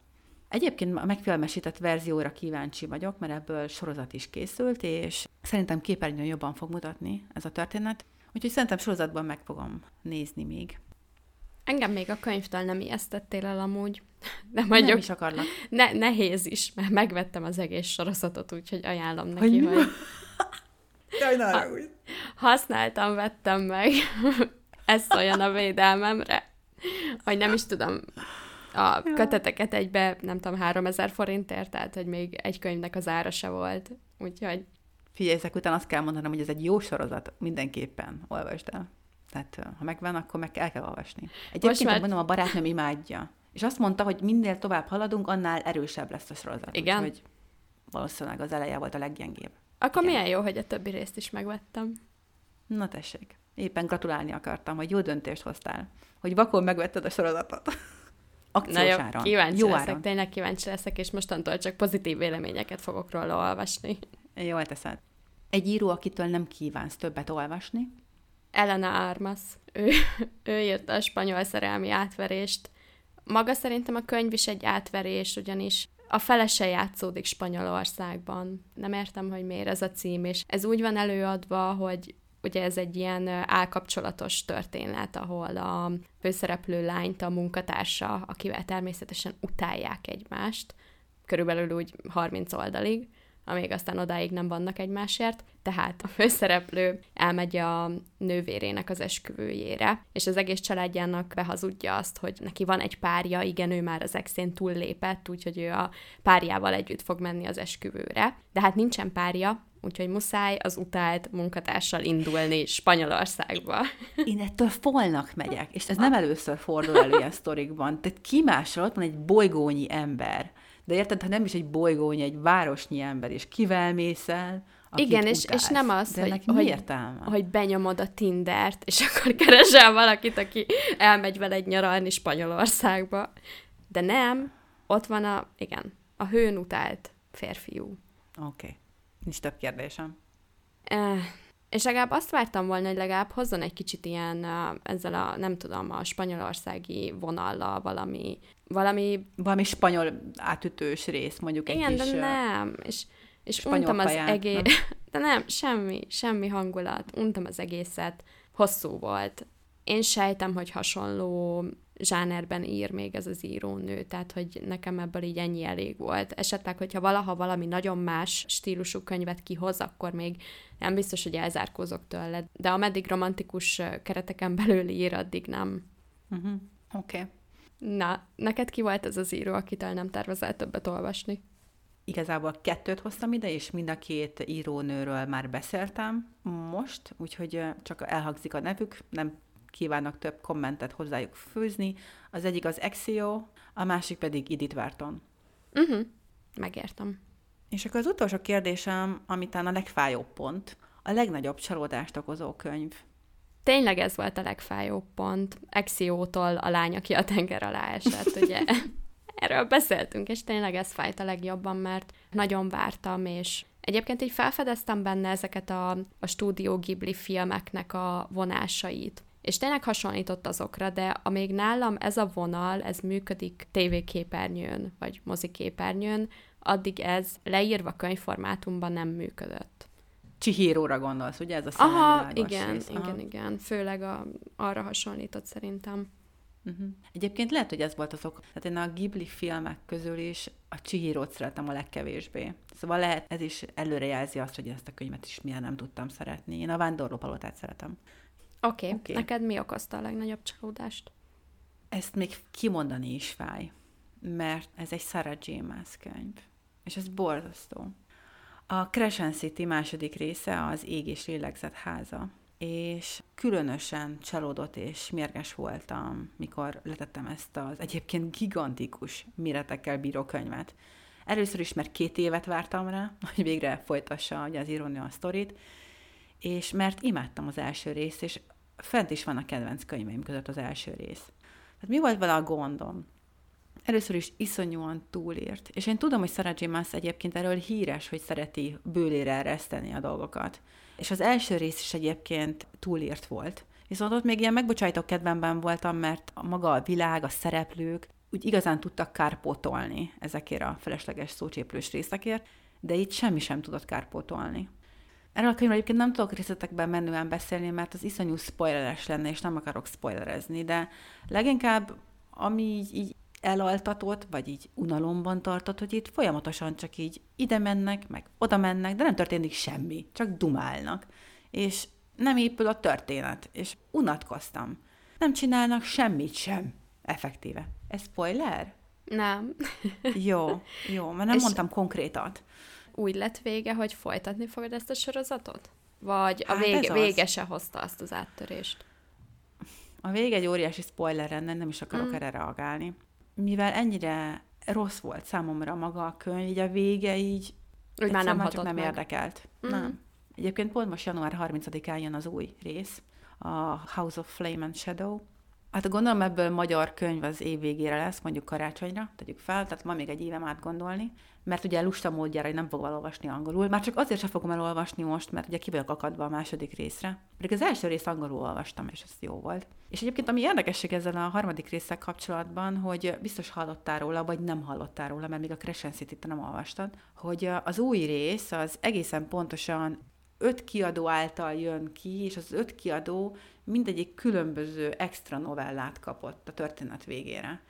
Egyébként a megfilmesített verzióra kíváncsi vagyok, mert ebből sorozat is készült, és szerintem képernyőn jobban fog mutatni ez a történet, úgyhogy szerintem sorozatban meg fogom nézni még. Engem még a könyvtől nem ijesztettél el amúgy. De mondjuk, nem is akarlak. Ne, nehéz is, mert megvettem az egész sorozatot, úgyhogy ajánlom neki, hogy... hogy... Jaj, ha, használtam, vettem meg. Ez olyan a védelmemre. Hogy nem is tudom, a köteteket egybe, nem tudom, 3000 forintért, tehát hogy még egy könyvnek az ára se volt. Úgyhogy... Figyelj, ezek után azt kell mondanom, hogy ez egy jó sorozat, mindenképpen olvasd el. Tehát ha megvan, akkor meg el kell olvasni. Egyébként már- mondom, a barátnőm imádja. És azt mondta, hogy minél tovább haladunk, annál erősebb lesz a sorozat. Igen? Úgyhogy valószínűleg az eleje volt a leggyengébb. Akkor Igen. milyen jó, hogy a többi részt is megvettem. Na tessék. Éppen gratulálni akartam, hogy jó döntést hoztál. Hogy vakon megvetted a sorozatot. Akciós Na jó, áron. kíváncsi jó leszek, áron. tényleg kíváncsi leszek, és mostantól csak pozitív véleményeket fogok róla olvasni. Jól teszed. Egy író, akitől nem kívánsz többet olvasni. Elena Armas. Ő, ő írta a spanyol szerelmi átverést. Maga szerintem a könyv is egy átverés, ugyanis a felese játszódik Spanyolországban. Nem értem, hogy miért ez a cím, és ez úgy van előadva, hogy ugye ez egy ilyen álkapcsolatos történet, ahol a főszereplő lányt a munkatársa, akivel természetesen utálják egymást, körülbelül úgy 30 oldalig, amíg aztán odáig nem vannak egymásért. Tehát a főszereplő elmegy a nővérének az esküvőjére, és az egész családjának behazudja azt, hogy neki van egy párja, igen, ő már az exén túllépett, úgyhogy ő a párjával együtt fog menni az esküvőre. De hát nincsen párja, úgyhogy muszáj az utált munkatársal indulni Spanyolországba. Én ettől folnak megyek, és ez nem először fordul elő ilyen sztorikban. Tehát ki másra ott van egy bolygónyi ember. De érted, ha nem is egy bolygónyi, egy városnyi ember, és kivel mész el, Igen, és, utálsz. és nem az, De hogy, hogy, értelme? hogy benyomod a Tindert, és akkor keresel valakit, aki elmegy veled nyaralni Spanyolországba. De nem, ott van a, igen, a hőn utált férfiú. Oké. Okay. Nincs több kérdésem. Eh, és legalább azt vártam volna, hogy legalább hozzon egy kicsit ilyen eh, ezzel a, nem tudom, a spanyolországi vonallal valami, valami, Valami spanyol átütős rész, mondjuk egy igen, kis... de nem, és, és untam az kaját, egész, nem? de nem, semmi, semmi hangulat, untam az egészet, hosszú volt. Én sejtem, hogy hasonló zsánerben ír még ez az írónő, tehát hogy nekem ebből így ennyi elég volt. Esetleg, hogyha valaha valami nagyon más stílusú könyvet kihoz, akkor még nem biztos, hogy elzárkózok tőle, de ameddig romantikus kereteken belül ír, addig nem. Uh-huh. Oké. Okay. Na, neked ki volt ez az író, akitől nem tervezel többet olvasni? Igazából kettőt hoztam ide, és mind a két írónőről már beszéltem most, úgyhogy csak elhangzik a nevük, nem kívánok több kommentet hozzájuk főzni. Az egyik az Exio, a másik pedig Edith Wharton. Uh-huh. Megértem. És akkor az utolsó kérdésem, ami talán a legfájóbb pont, a legnagyobb csalódást okozó könyv. Tényleg ez volt a legfájóbb pont. Exiótól a lány, aki a tenger alá esett, ugye? Erről beszéltünk, és tényleg ez fájt a legjobban, mert nagyon vártam, és egyébként így felfedeztem benne ezeket a, a stúdió Ghibli filmeknek a vonásait. És tényleg hasonlított azokra, de amíg nálam ez a vonal, ez működik tévéképernyőn, vagy moziképernyőn, addig ez leírva könyvformátumban nem működött. Chihiro-ra gondolsz, ugye ez a Aha, igen, rész. Aha. igen, igen. Főleg a, arra hasonlított szerintem. Uh-huh. Egyébként lehet, hogy ez volt az ok. Tehát én a Ghibli filmek közül is a Chihiro-t szeretem a legkevésbé. Szóval lehet, ez is előrejelzi azt, hogy ezt a könyvet is milyen nem tudtam szeretni. Én a Vándorló palotát szeretem. Oké, Oké. okay. neked mi okozta a legnagyobb csalódást? Ezt még kimondani is fáj, mert ez egy Sarah J. Maas könyv, és ez borzasztó. A Crescent City második része az Ég és Lélegzet háza, és különösen csalódott és mérges voltam, mikor letettem ezt az egyébként gigantikus méretekkel bíró könyvet. Először is, mert két évet vártam rá, hogy végre folytassa ugye az írónő a sztorit, és mert imádtam az első részt, és fent is van a kedvenc könyveim között az első rész. Tehát mi volt vele a gondom? Először is iszonyúan túlírt. És én tudom, hogy Sarah J. Maas egyébként erről híres, hogy szereti bőlére ereszteni a dolgokat. És az első rész is egyébként túlírt volt. Viszont ott még ilyen megbocsájtok kedvemben voltam, mert a maga a világ, a szereplők úgy igazán tudtak kárpótolni ezekért a felesleges szócséplős részekért, de itt semmi sem tudott kárpótolni. Erről a könyvről egyébként nem tudok részletekben menően beszélni, mert az iszonyú spoileres lenne, és nem akarok spoilerezni, de leginkább ami így, így elaltatott, vagy így unalomban tartott, hogy itt folyamatosan csak így ide mennek, meg oda mennek, de nem történik semmi, csak dumálnak. És nem épül a történet, és unatkoztam. Nem csinálnak semmit sem, effektíve. Ez spoiler? Nem. Jó, jó, mert nem És- mondtam konkrétat. Úgy lett vége, hogy folytatni fogod ezt a sorozatot? Vagy a Hát ez vége, vége se hozta azt az áttörést? A vége egy óriási spoiler lenne, nem is akarok mm. erre reagálni. Mivel ennyire rossz volt számomra maga a könyv, így a vége így úgy már nem, csak nem meg. érdekelt. Mm. Nem. Egyébként pont most január 30-án jön az új rész, a House of Flame and Shadow, Hát gondolom ebből magyar könyv az év végére lesz, mondjuk karácsonyra, tegyük fel, tehát ma még egy évem átgondolni, mert ugye lusta módjára, hogy nem fogom elolvasni angolul, már csak azért sem fogom elolvasni most, mert ugye ki vagyok akadva a második részre. Pedig az első részt angolul olvastam, és ez jó volt. És egyébként ami érdekesség ezzel a harmadik részsel kapcsolatban, hogy biztos hallottál róla, vagy nem hallottál róla, mert még a Crescent nem olvastad, hogy az új rész az egészen pontosan öt kiadó által jön ki, és az öt kiadó mindegyik különböző extra novellát kapott a történet végére.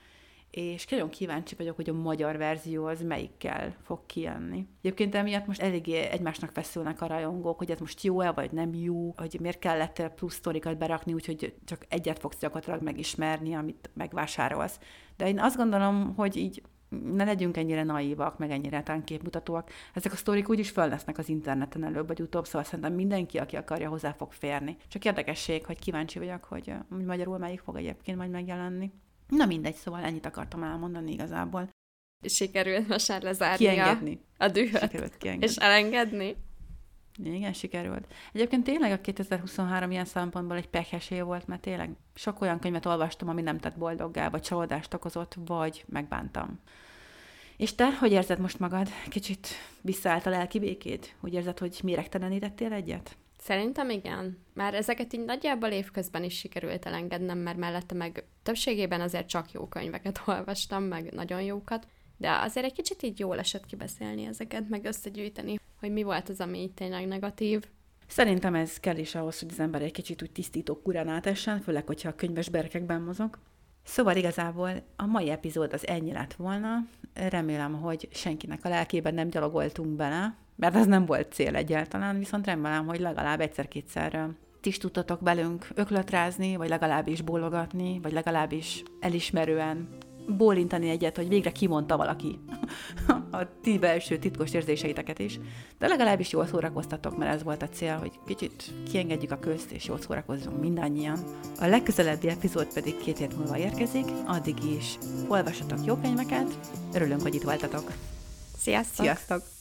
És nagyon kíváncsi vagyok, hogy a magyar verzió az melyikkel fog kijönni. Egyébként emiatt most eléggé egymásnak feszülnek a rajongók, hogy ez most jó-e, vagy nem jó, hogy miért kellett plusz sztorikat berakni, úgyhogy csak egyet fogsz gyakorlatilag megismerni, amit megvásárolsz. De én azt gondolom, hogy így ne legyünk ennyire naívak, meg ennyire képmutatóak. Ezek a sztorik úgyis föl az interneten előbb vagy utóbb, szóval szerintem mindenki, aki akarja, hozzá fog férni. Csak érdekesség, hogy kíváncsi vagyok, hogy, hogy magyarul melyik fog egyébként majd megjelenni. Na mindegy, szóval ennyit akartam elmondani igazából. Sikerült most már lezárni kiengedni. a dühöt. Sikerült kiengedni. És elengedni. Igen, sikerült. Egyébként tényleg a 2023 ilyen szempontból egy pehes év volt, mert tényleg sok olyan könyvet olvastam, ami nem tett boldoggá, vagy csalódást okozott, vagy megbántam. És te, hogy érzed most magad? Kicsit visszaállt a lelki békéd? Úgy érzed, hogy méregtelenítettél egyet? Szerintem igen. Már ezeket így nagyjából évközben is sikerült elengednem, mert mellette meg többségében azért csak jó könyveket olvastam, meg nagyon jókat. De azért egy kicsit így jól esett kibeszélni ezeket, meg összegyűjteni, hogy mi volt az, ami így tényleg negatív. Szerintem ez kell is ahhoz, hogy az ember egy kicsit úgy tisztító kurán átessen, főleg, hogyha a könyves berkekben mozog. Szóval igazából a mai epizód az ennyi lett volna. Remélem, hogy senkinek a lelkében nem gyalogoltunk bele, mert ez nem volt cél egyáltalán, viszont remélem, hogy legalább egyszer-kétszer ti is tudtatok velünk öklötrázni, vagy legalábbis bólogatni, vagy legalábbis elismerően bólintani egyet, hogy végre kimondta valaki a ti belső titkos érzéseiteket is. De legalábbis jól szórakoztatok, mert ez volt a cél, hogy kicsit kiengedjük a közt, és jól szórakozzunk mindannyian. A legközelebbi epizód pedig két hét múlva érkezik, addig is olvassatok jó könyveket, örülünk, hogy itt voltatok. Sziasztok! Sziasztok!